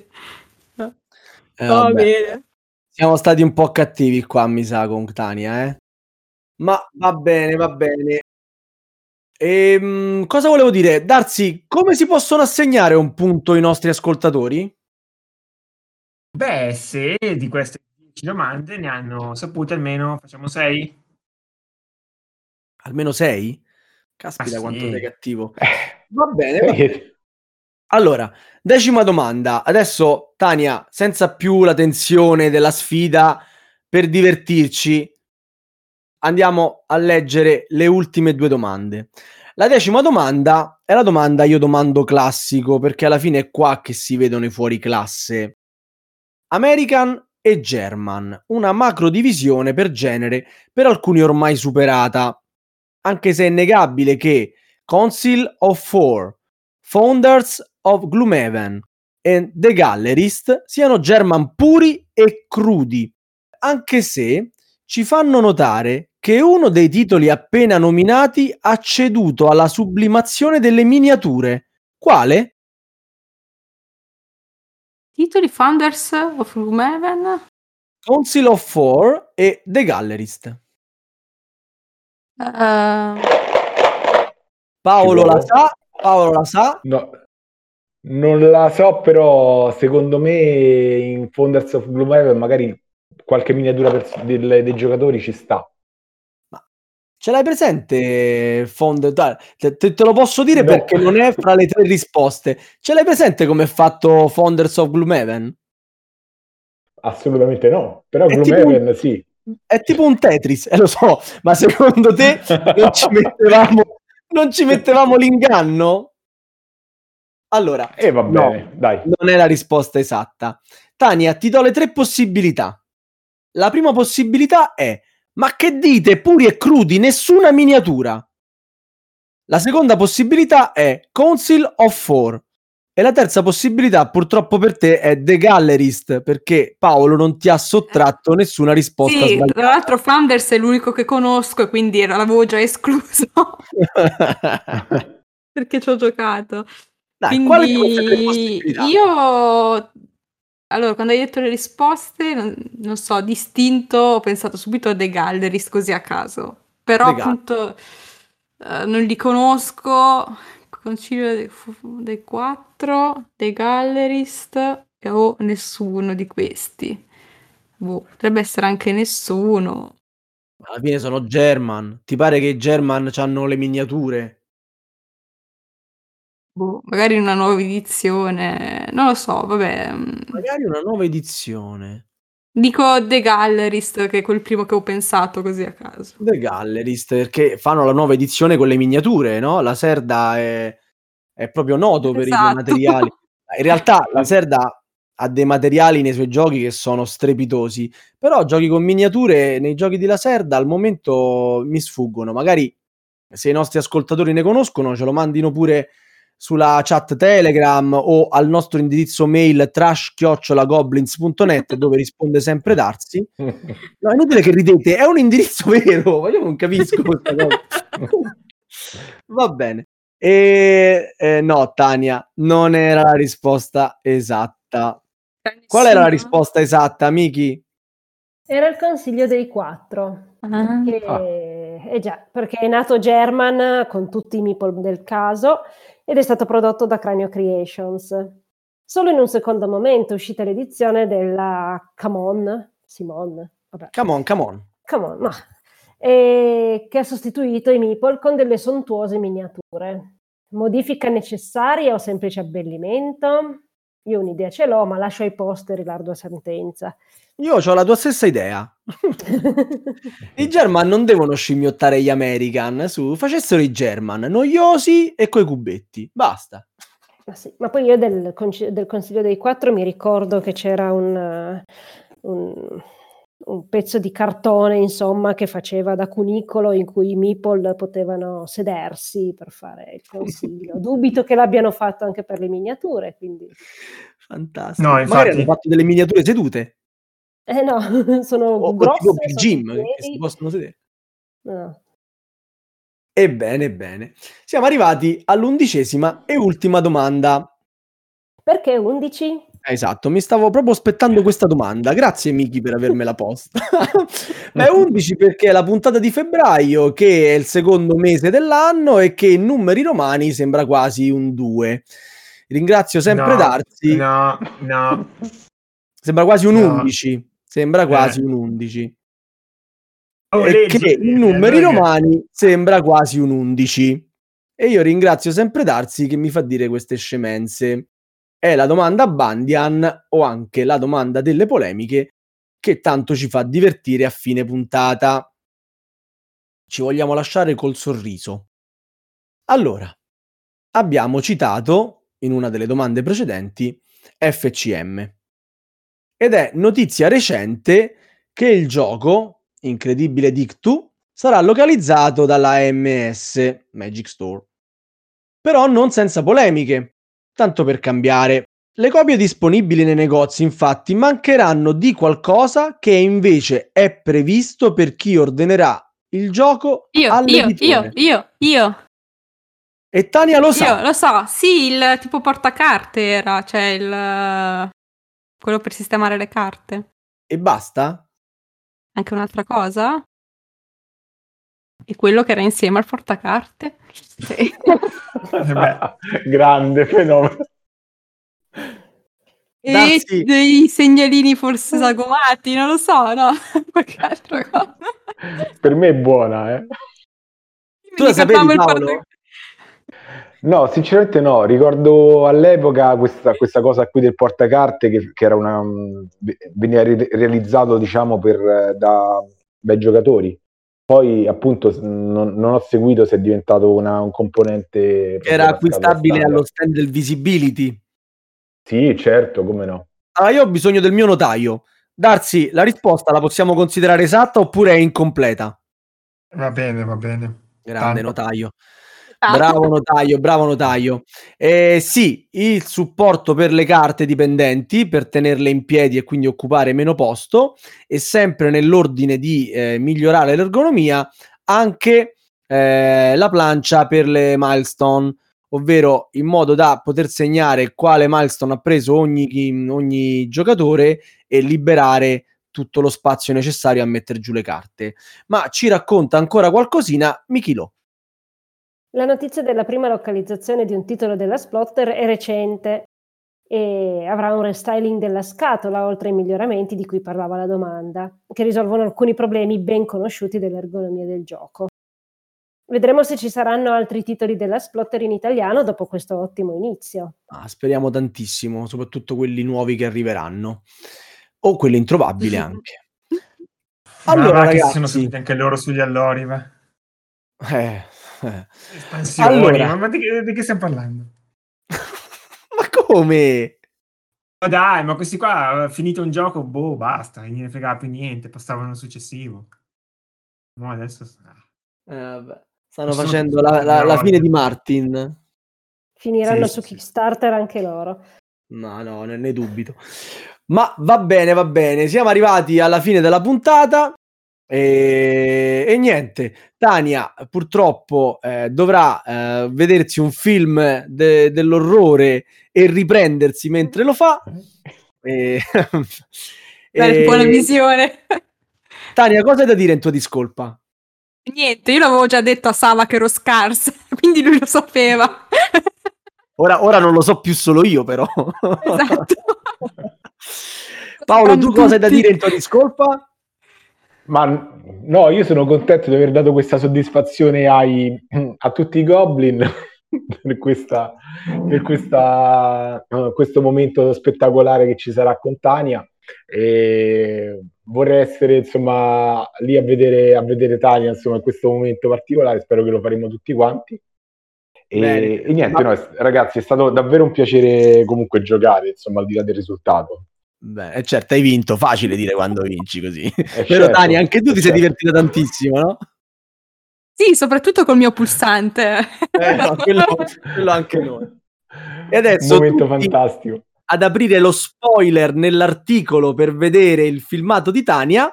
Eh, Va vabbè. bene. Siamo stati un po' cattivi qua, mi sa, con Tania, eh. Ma va bene, va bene. Ehm, cosa volevo dire? Darsi, come si possono assegnare un punto ai nostri ascoltatori? Beh, se di queste 10 domande ne hanno sapute almeno, facciamo 6? Almeno sei? Caspita, Ah, sì. quanto sei cattivo. Eh, Va bene, va bene. Allora, decima domanda. Adesso, Tania, senza più la tensione della sfida, per divertirci, andiamo a leggere le ultime due domande. La decima domanda è la domanda io domando classico, perché alla fine è qua che si vedono i fuori classe. American e German, una macro divisione per genere per alcuni ormai superata, anche se è innegabile che Council of Four, Founders of Gloomhaven e The Gallerist siano German puri e crudi, anche se ci fanno notare che uno dei titoli appena nominati ha ceduto alla sublimazione delle miniature. Quale? Titoli Founders of Gloomhaven? Council of Four e The Gallerist. Eh, Paolo la sa, Paolo la sa. No, non la so, però secondo me in Founders of Gloomhaven magari qualche miniatura pers- del- dei giocatori ci sta. Ce l'hai presente, Fond? Dai, Te, te- te lo posso dire No. perché non è fra le tre risposte. Ce l'hai presente come è fatto Founders of Gloomhaven? Assolutamente no, però È Gloomhaven sì. È tipo un Tetris, eh, lo so, ma secondo te non ci mettevamo, non ci mettevamo l'inganno? Allora, E va no, bene, dai. non è la risposta esatta. Tania, ti do le tre possibilità. La prima possibilità è: ma che dite, puri e crudi, nessuna miniatura. La seconda possibilità è Council of Four. E la terza possibilità, purtroppo per te, è The Gallerist, perché Paolo non ti ha sottratto nessuna risposta Sì, sbagliata. tra l'altro Flanders è l'unico che conosco e quindi era- l'avevo già escluso perché ci ho giocato. Dai, Quindi io, allora, quando hai detto le risposte, non, non so, distinto, ho pensato subito a The Gallerist così a caso. Però The appunto eh, non li conosco. Concilio dei, dei quattro, The Gallerist o nessuno di questi. Boh, potrebbe essere anche nessuno. Alla fine sono German. Ti pare che i German hanno le miniature? Boh, magari una nuova edizione, non lo so, vabbè. mm, Magari una nuova edizione. Dico The Gallerist, che è quel primo che ho pensato così a caso. The Gallerist, perché fanno la nuova edizione con le miniature, no? La Serda è, è proprio noto per i Esatto. materiali. In realtà la Serda ha dei materiali nei suoi giochi che sono strepitosi, però giochi con miniature nei giochi di Laserda al momento mi sfuggono. Magari se i nostri ascoltatori ne conoscono, ce lo mandino pure sulla chat Telegram o al nostro indirizzo mail trash-goblins.net dove risponde sempre Darsi. No, è inutile che ridete, è un indirizzo vero, ma io non capisco questa cosa. Va bene. E eh, no, Tania, non era la risposta esatta. Qual era la risposta esatta, Miki? Era il consiglio dei quattro. Ah. Che, Ah. eh già, perché è nato German con tutti i meeple del caso ed è stato prodotto da Cranio Creations. Solo in un secondo momento è uscita l'edizione della Come On, Simon, vabbè, Come on, come on. Come On, no, e che ha sostituito i meeple con delle sontuose miniature. Modifica necessaria o semplice abbellimento? Io un'idea ce l'ho, ma lascio ai posteri l'ardua sentenza. Io ho la tua stessa idea. I German non devono scimmiottare gli American, su, facessero i German, noiosi e coi cubetti, basta. Ma, sì, ma poi io del, conci- del Consiglio dei Quattro mi ricordo che c'era un, un- un pezzo di cartone, insomma, che faceva da cunicolo in cui i meeple potevano sedersi per fare il consiglio. Dubito che l'abbiano fatto anche per le miniature, quindi... Fantastico. No, Magari infatti- hanno fatto delle miniature sedute Eh no, sono o, o grosse, tipo sono Jim in che si possono sedere. No. Ebbene, bene. Siamo arrivati all'undicesima e ultima domanda. Perché 11? Esatto, mi stavo proprio aspettando questa domanda. Grazie Miki per avermela posta. È 11 perché è la puntata di febbraio, che è il secondo mese dell'anno e che in numeri romani sembra quasi un 2. Ringrazio sempre No, Darsi. No, no. Sembra quasi un No. 11. Sembra quasi Eh. un 11. Oh, leggi, che in eh, numeri che- romani sembra quasi un 11. E io ringrazio sempre Darsi che mi fa dire queste scemenze. È la domanda Bandian o anche la domanda delle polemiche che tanto ci fa divertire a fine puntata. Ci vogliamo lasciare col sorriso. Allora, abbiamo citato in una delle domande precedenti FCM. Ed è notizia recente che il gioco, Incredibile Dictu, sarà localizzato dalla AMS Magic Store. Però non senza polemiche. Tanto per cambiare. Le copie disponibili nei negozi infatti mancheranno di qualcosa che invece è previsto per chi ordinerà il gioco Io, io, all'editore. io, io, io, E Tania lo sa. io, lo so, sì, il tipo portacarte era, cioè il... quello per sistemare le carte. E basta? Anche un'altra cosa? E quello che era insieme al portacarte? Sì. Eh beh. Grande fenomeno. E Darsi- dei segnalini forse sagomati, non lo so, no? Qualche altra cosa. Per me è buona, eh. Tu la sapevi, Paolo? No, sinceramente no. Ricordo all'epoca questa, questa cosa qui del portacarte che, che era una, veniva re- realizzato, diciamo, per, da, dai giocatori. poi appunto non, non ho seguito se è diventato una- un componente... Che era acquistabile allo stand del Visibility. Sì, certo, come no. Allora, io ho bisogno del mio notaio. Darsi, la risposta la possiamo considerare esatta oppure è incompleta? Va bene, va bene. Grande Tanto. notaio. Ah. Bravo notaio, bravo notaio. Eh, sì, il supporto per le carte dipendenti per tenerle in piedi e quindi occupare meno posto e sempre nell'ordine di eh, migliorare l'ergonomia anche eh, la plancia per le milestone, ovvero in modo da poter segnare quale milestone ha preso ogni, ogni giocatore e liberare tutto lo spazio necessario a mettere giù le carte. Ma ci racconta ancora qualcosina Michilo. La notizia della prima localizzazione di un titolo della Splotter è recente e avrà un restyling della scatola, oltre ai miglioramenti di cui parlava la domanda, che risolvono alcuni problemi ben conosciuti dell'ergonomia del gioco. Vedremo se ci saranno altri titoli della Splotter in italiano dopo questo ottimo inizio. Ah, speriamo tantissimo, soprattutto quelli nuovi che arriveranno. O quelli introvabili anche. Allora, Ma che si sono ragazzi, saliti anche loro sugli allori, va. eh, eh. Espansioni, Allora. ma, ma di, che, di che stiamo parlando? ma come? Ma dai, ma questi qua, eh, finito un gioco, boh, basta, non ne fregava più niente, passavano al successivo. No, adesso... ah. Eh, vabbè, stanno Sono facendo la, la- la fine di Martin. Finiranno Sì, su sì. Kickstarter anche loro. No, no, ne, ne dubito. Ma va bene, va bene. Siamo arrivati alla fine della puntata. E, e niente, Tania purtroppo eh, dovrà eh, vedersi un film de- dell'orrore e riprendersi mentre lo fa. E, e- buona visione. Tania, cosa hai da dire in tua discolpa? Niente, io l'avevo già detto a Sava che ero scarsa, quindi lui lo sapeva. Ora, ora non lo so più solo io, però. esatto. Paolo, tu cosa hai da dire in tua discolpa? Ma no, io sono contento di aver dato questa soddisfazione ai, a tutti i goblin per, questa, per questa, questo momento spettacolare che ci sarà con Tania. E vorrei essere insomma lì a vedere, a vedere Tania insomma in questo momento particolare. Spero che lo faremo tutti quanti. E, e niente, no, ragazzi, è stato davvero un piacere comunque giocare, insomma, al di là del risultato. Beh, eh, certo, hai vinto, facile dire quando vinci così. Eh, Però certo, Tania, anche tu ti eh, sei certo. divertita tantissimo, no? Sì, soprattutto col mio pulsante. Eh, no, quello, quello anche noi. E adesso Un momento fantastico. ad aprire lo spoiler nell'articolo per vedere il filmato di Tania,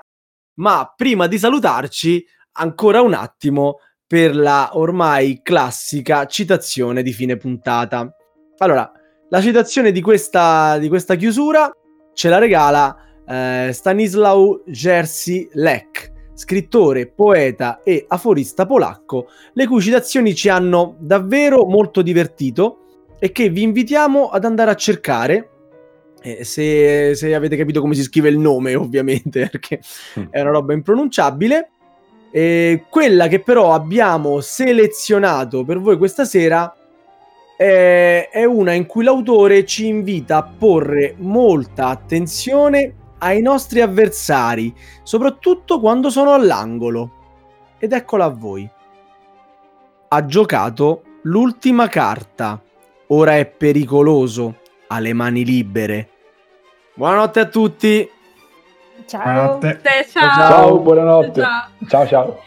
ma prima di salutarci, ancora un attimo per la ormai classica citazione di fine puntata. Allora, la citazione di questa, di questa chiusura ce la regala eh, Stanislaw Jerzy Lek, scrittore, poeta e aforista polacco, le cui citazioni ci hanno davvero molto divertito e che vi invitiamo ad andare a cercare. eh, se, se avete capito come si scrive il nome, ovviamente, perché Mm. è una roba impronunciabile. E quella che però abbiamo selezionato per voi questa sera è, è una in cui l'autore ci invita a porre molta attenzione ai nostri avversari, soprattutto quando sono all'angolo. Ed eccola a voi. Ha giocato l'ultima carta. Ora è pericoloso. Ha le mani libere. Buonanotte a tutti. Ciao! Buonanotte. Eh, ciao. Ciao, buonanotte. Ciao. Ciao, ciao.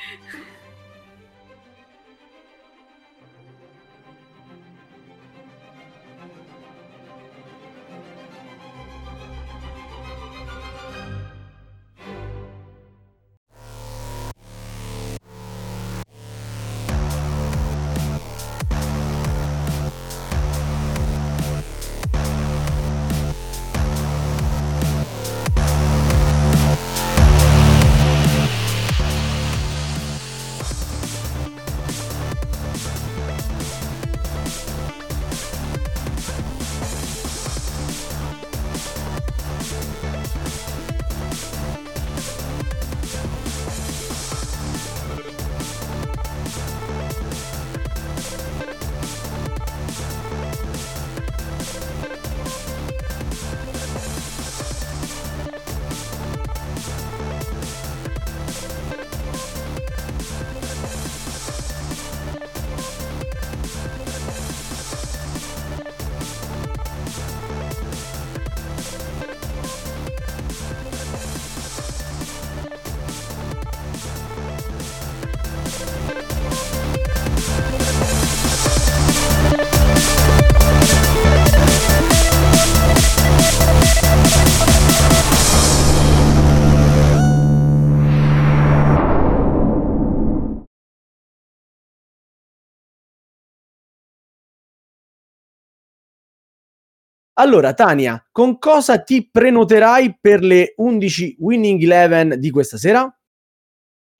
Allora, Tania, con cosa ti prenoterai per le 11 Winning Eleven di questa sera?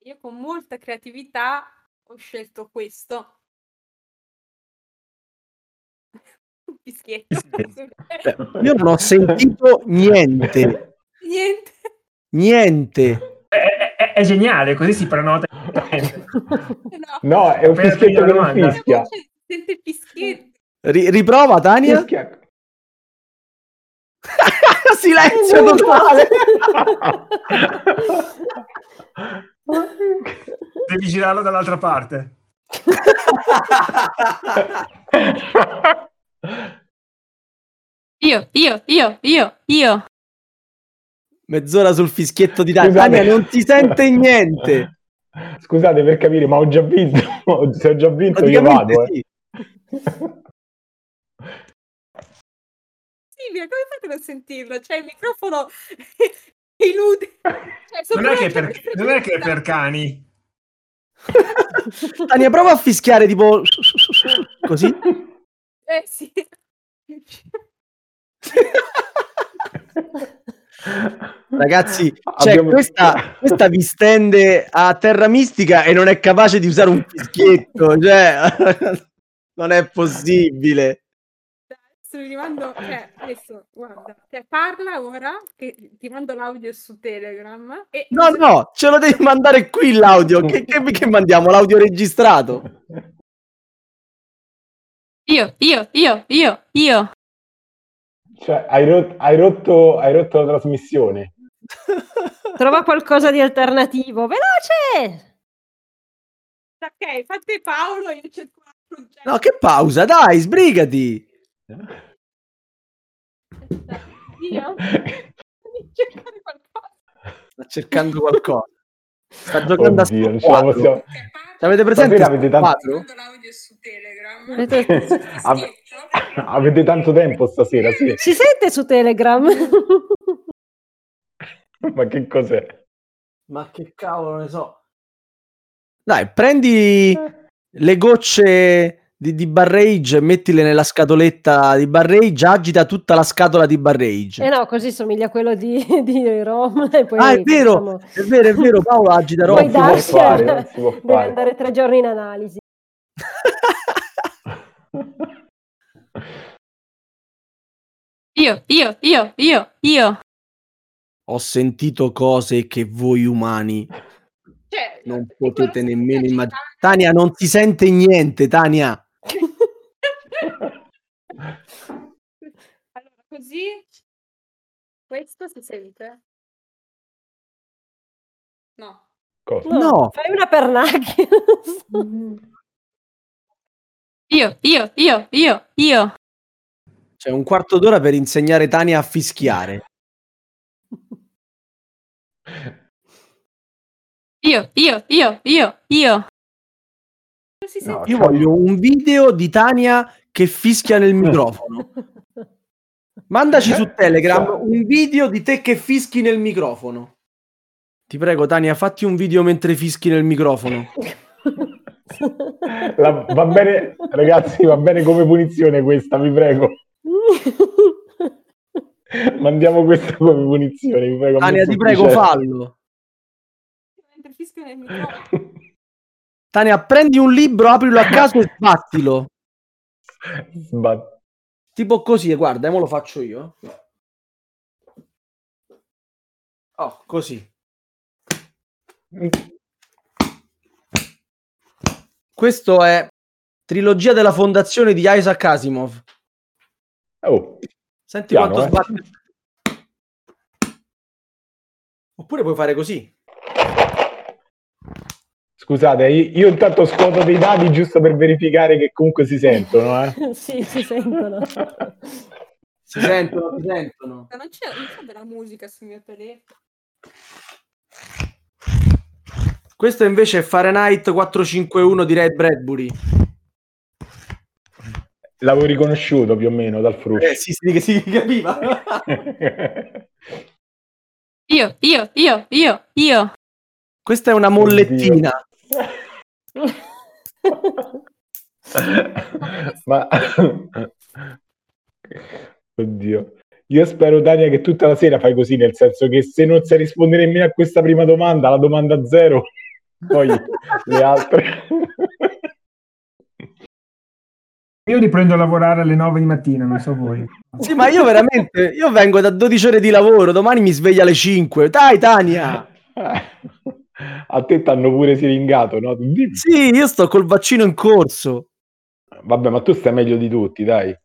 Io con molta creatività ho scelto questo. Un fischietto. Beh, io non ho sentito niente, Niente. niente. È, è- è geniale, così si prenota. No. No, è un Per fischietto che non fischia. Sente il fischietto. Ri- riprova, Tania. Fischia. Silenzio totale. Devi girarlo dall'altra parte. Io, io, io, io, io. Mezz'ora sul fischietto di. Scusate. Tania, non si sente niente. Scusate per capire, ma ho già vinto. Se ho già vinto io vado. eh. Silvia, come fate a non sentirlo? Cioè, il microfono elude. Cioè, Non è, che per, non è che è per cani. Tania, prova a fischiare tipo così. Eh sì. Ragazzi, cioè, Abbiamo- questa, questa vi stende a terra mistica e non è capace di usare un fischietto. Cioè, non è possibile. Vi rimando, cioè, adesso, guarda, cioè, parla ora, che ti mando l'audio su Telegram. E No, no, ce lo devi mandare qui l'audio. Che, che, che mandiamo? L'audio registrato? Io, io, io, io, io. Cioè, hai, rot- hai rotto, hai rotto la trasmissione. Trova qualcosa di alternativo. Veloce! Ok, fate Paolo, io cerco un progetto. No, che pausa, dai, sbrigati. Io? Devi cercare qualcosa. Sta cercando qualcosa. Sta giocando Oddio, a la squadro. possiamo... Avete presente avete tanto- Ave- Avete tanto tempo stasera, sì. Si sente su Telegram? Ma che cos'è? Ma che cavolo ne so. Dai, prendi le gocce di, di barrage mettile nella scatoletta di barrage, agita tutta la scatola di barrage. Eh no, così somiglia a quello di, di Rom. E poi ah, è vero, diciamo, è vero, è vero, Paolo agita Poi può roba. Dash fare, deve andare tre giorni in analisi. Io, io, io, io, io. Ho sentito cose che voi umani Cioè, non ti potete nemmeno immaginare. Tania, non si sente niente, Tania. allora, così questo si sente? No. Cosa? No, No. fai una per Nugget. Io, io, io, io, io. C'è un quarto d'ora per insegnare Tania a fischiare. Io, io, io, io, io. No. Io voglio un video di Tania che fischia nel microfono. Mandaci su Telegram un video di te che fischi nel microfono. Ti prego, Tania, fatti un video mentre fischi nel microfono. La- va bene, ragazzi, va bene come punizione questa, vi prego. Mandiamo questa come punizione, vi prego. Tania, ti prego, fallo. Mentre fischio nel microfono. Tania, prendi un libro, aprilo a caso e sbattilo. Sbat- Tipo così, guarda, mo lo faccio io. Oh, così. Questo è Trilogia della fondazione di Isaac Asimov. Oh, Senti Piano, quanto eh. sbatte. Oppure puoi fare così. Scusate, io, io intanto scuoto dei dati giusto per verificare che comunque si sentono. Eh. sì, si sentono. Si sentono, si sentono. Ma Non c'è, non c'è della musica sul mio telefono. Questo invece è Fahrenheit 451 di Red Bradbury. L'avevo riconosciuto più o meno dal fruscio. Eh, sì, sì, che si capiva. Io, io, io, io, io. Questa è una mollettina. Ma Oddio. Io spero, Tania, che tutta la sera fai così, nel senso che se non sai rispondere nemmeno a questa prima domanda, la domanda zero, poi le altre. Io riprendo a lavorare alle 9 di mattina, non so voi. Sì, ma io veramente, io vengo da 12 ore di lavoro, domani mi sveglio alle 5. Dai, Tania! A te t'hanno pure siringato, no? Dimmi. Sì, io sto col vaccino in corso. Vabbè, ma tu stai meglio di tutti, dai.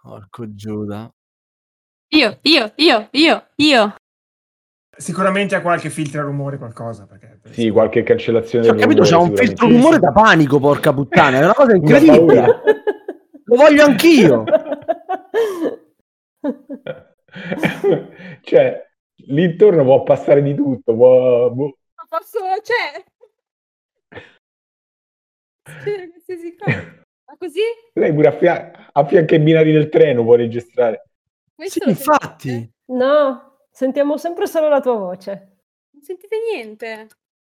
Porco Giuda. Io, io, io, io, io. Sicuramente ha qualche filtro a rumore, qualcosa. Perché... Sì, qualche cancellazione. Cioè, ho capito, rumore, un filtro rumore da panico, porca puttana. È una cosa Una incredibile. paura. Lo voglio anch'io. cioè, lì intorno può passare di tutto. Può... Ma posso, cioè... Cioè, qualsiasi cosa. Ma così? Lei pure a, fia- a fianco ai binari del treno può registrare. Sì, infatti. sentite? No, sentiamo sempre solo la tua voce. Non sentite niente?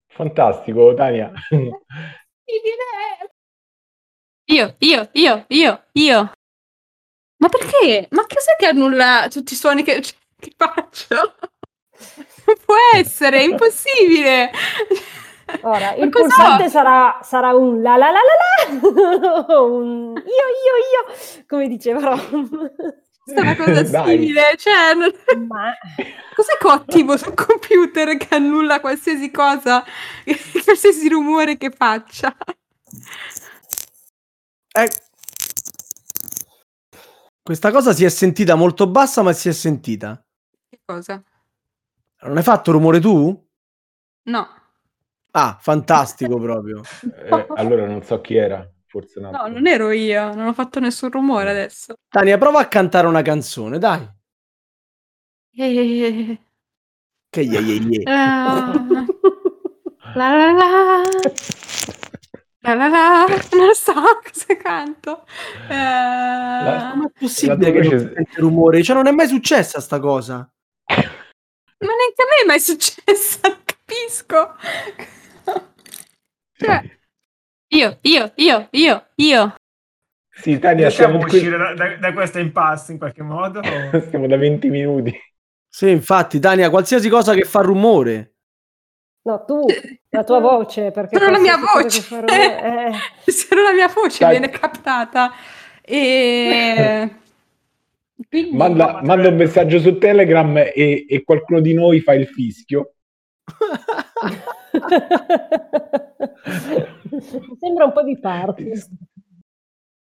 Fantastico, Tania. Io, io, io, io, io. Ma perché? Ma cos'è che annulla tutti i suoni che, che faccio? Non può essere, è impossibile. Ora, Ma il cos'ho? pulsante sarà, sarà un la la la la la, un io io io, come diceva Rom. Questa è una cosa simile, cioè, non- Ma cos'è che ho attivo sul computer che annulla qualsiasi cosa, qualsiasi rumore che faccia? Eh, Questa cosa si è sentita molto bassa, ma si è sentita. Che cosa? Non hai fatto rumore tu? No, Ah, fantastico proprio. Eh, allora non so chi era, forse no. no, non ero io, non ho fatto nessun rumore adesso. Tania, prova a cantare una canzone, dai. Eh, Che ye ye ye. la la la. La la la, non so cosa canto. Eh, Com'è possibile La tua che non sente rumore? Cioè, non è mai successa sta cosa. Ma neanche a me è mai successo, capisco. Cioè, io, io, io, io, io. Sì, Tania, siamo, a qui- uscire da, da- da questa impasse in qualche modo? o- stiamo da 20 minuti. Sì, infatti, Tania, qualsiasi cosa che fa rumore. no, tu, la tua voce, perché Solo la mia voce. fa rumore- eh. Solo la mia voce Dai. viene captata. E... Quindi... Manda, manda un messaggio su Telegram e, e qualcuno di noi fa il fischio. Sembra un po' di party.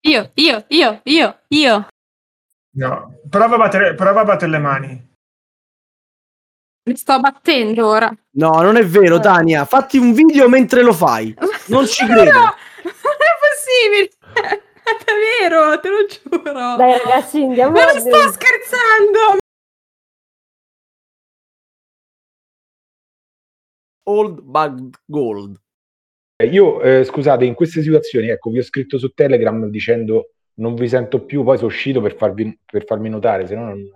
Io, io, io, io, io. No, prova a, battere, prova a battere le mani. Mi sto battendo ora. No, non è vero, Tania. Fatti un video mentre lo fai. Non ci credo. No, non è possibile. È vero, te lo giuro. Dai ragazzi, andiamo Ma non sto scherzando. Old Bug Gold. Io, eh, scusate, in queste situazioni, ecco, vi ho scritto su Telegram dicendo non vi sento più, poi sono uscito per, farvi, per farmi notare, se no non,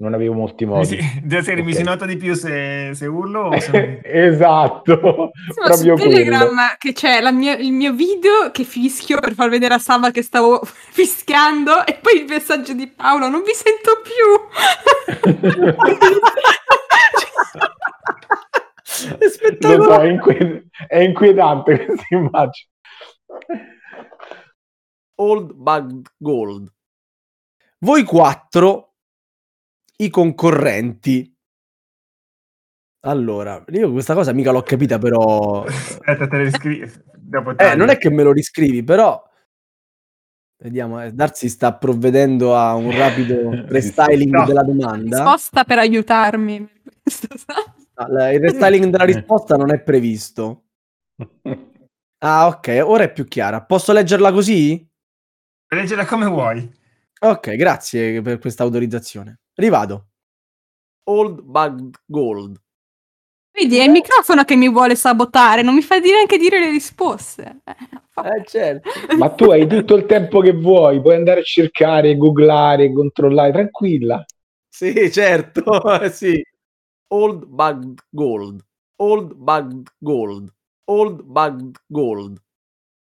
non avevo molti Mi modi. si, della serie, mi Ok. si nota di più se, se urlo o se... esatto, Sì, proprio su quello. Telegram che c'è la mia- il mio video che fischio per far vedere a Sava che stavo fischiando e poi il messaggio di Paolo non vi sento più È Lo so, è, inque- è inquietante questa immagine. Old Bug Gold. Voi quattro, i concorrenti. Allora, io questa cosa mica l'ho capita, però. Aspetta, te le scrivi. Dopo Eh, non è che me lo riscrivi, però. Vediamo, eh, Darsi sta provvedendo a un rapido restyling No. della domanda. risposta per aiutarmi No, la- il restyling della risposta non è previsto. Ah, ok, ora è più chiara. Posso leggerla così? Leggela come vuoi. Ok, grazie per questa autorizzazione. Rivado. Old Bug Gold. vedi è il microfono che mi vuole sabotare non mi fa dire neanche dire le risposte Eh, Eh, certo. Ma tu hai tutto il tempo che vuoi, puoi andare a cercare, googlare, controllare, tranquilla. Sì, certo, sì. Old Bug Gold. Old Bug Gold. Old Bug Gold.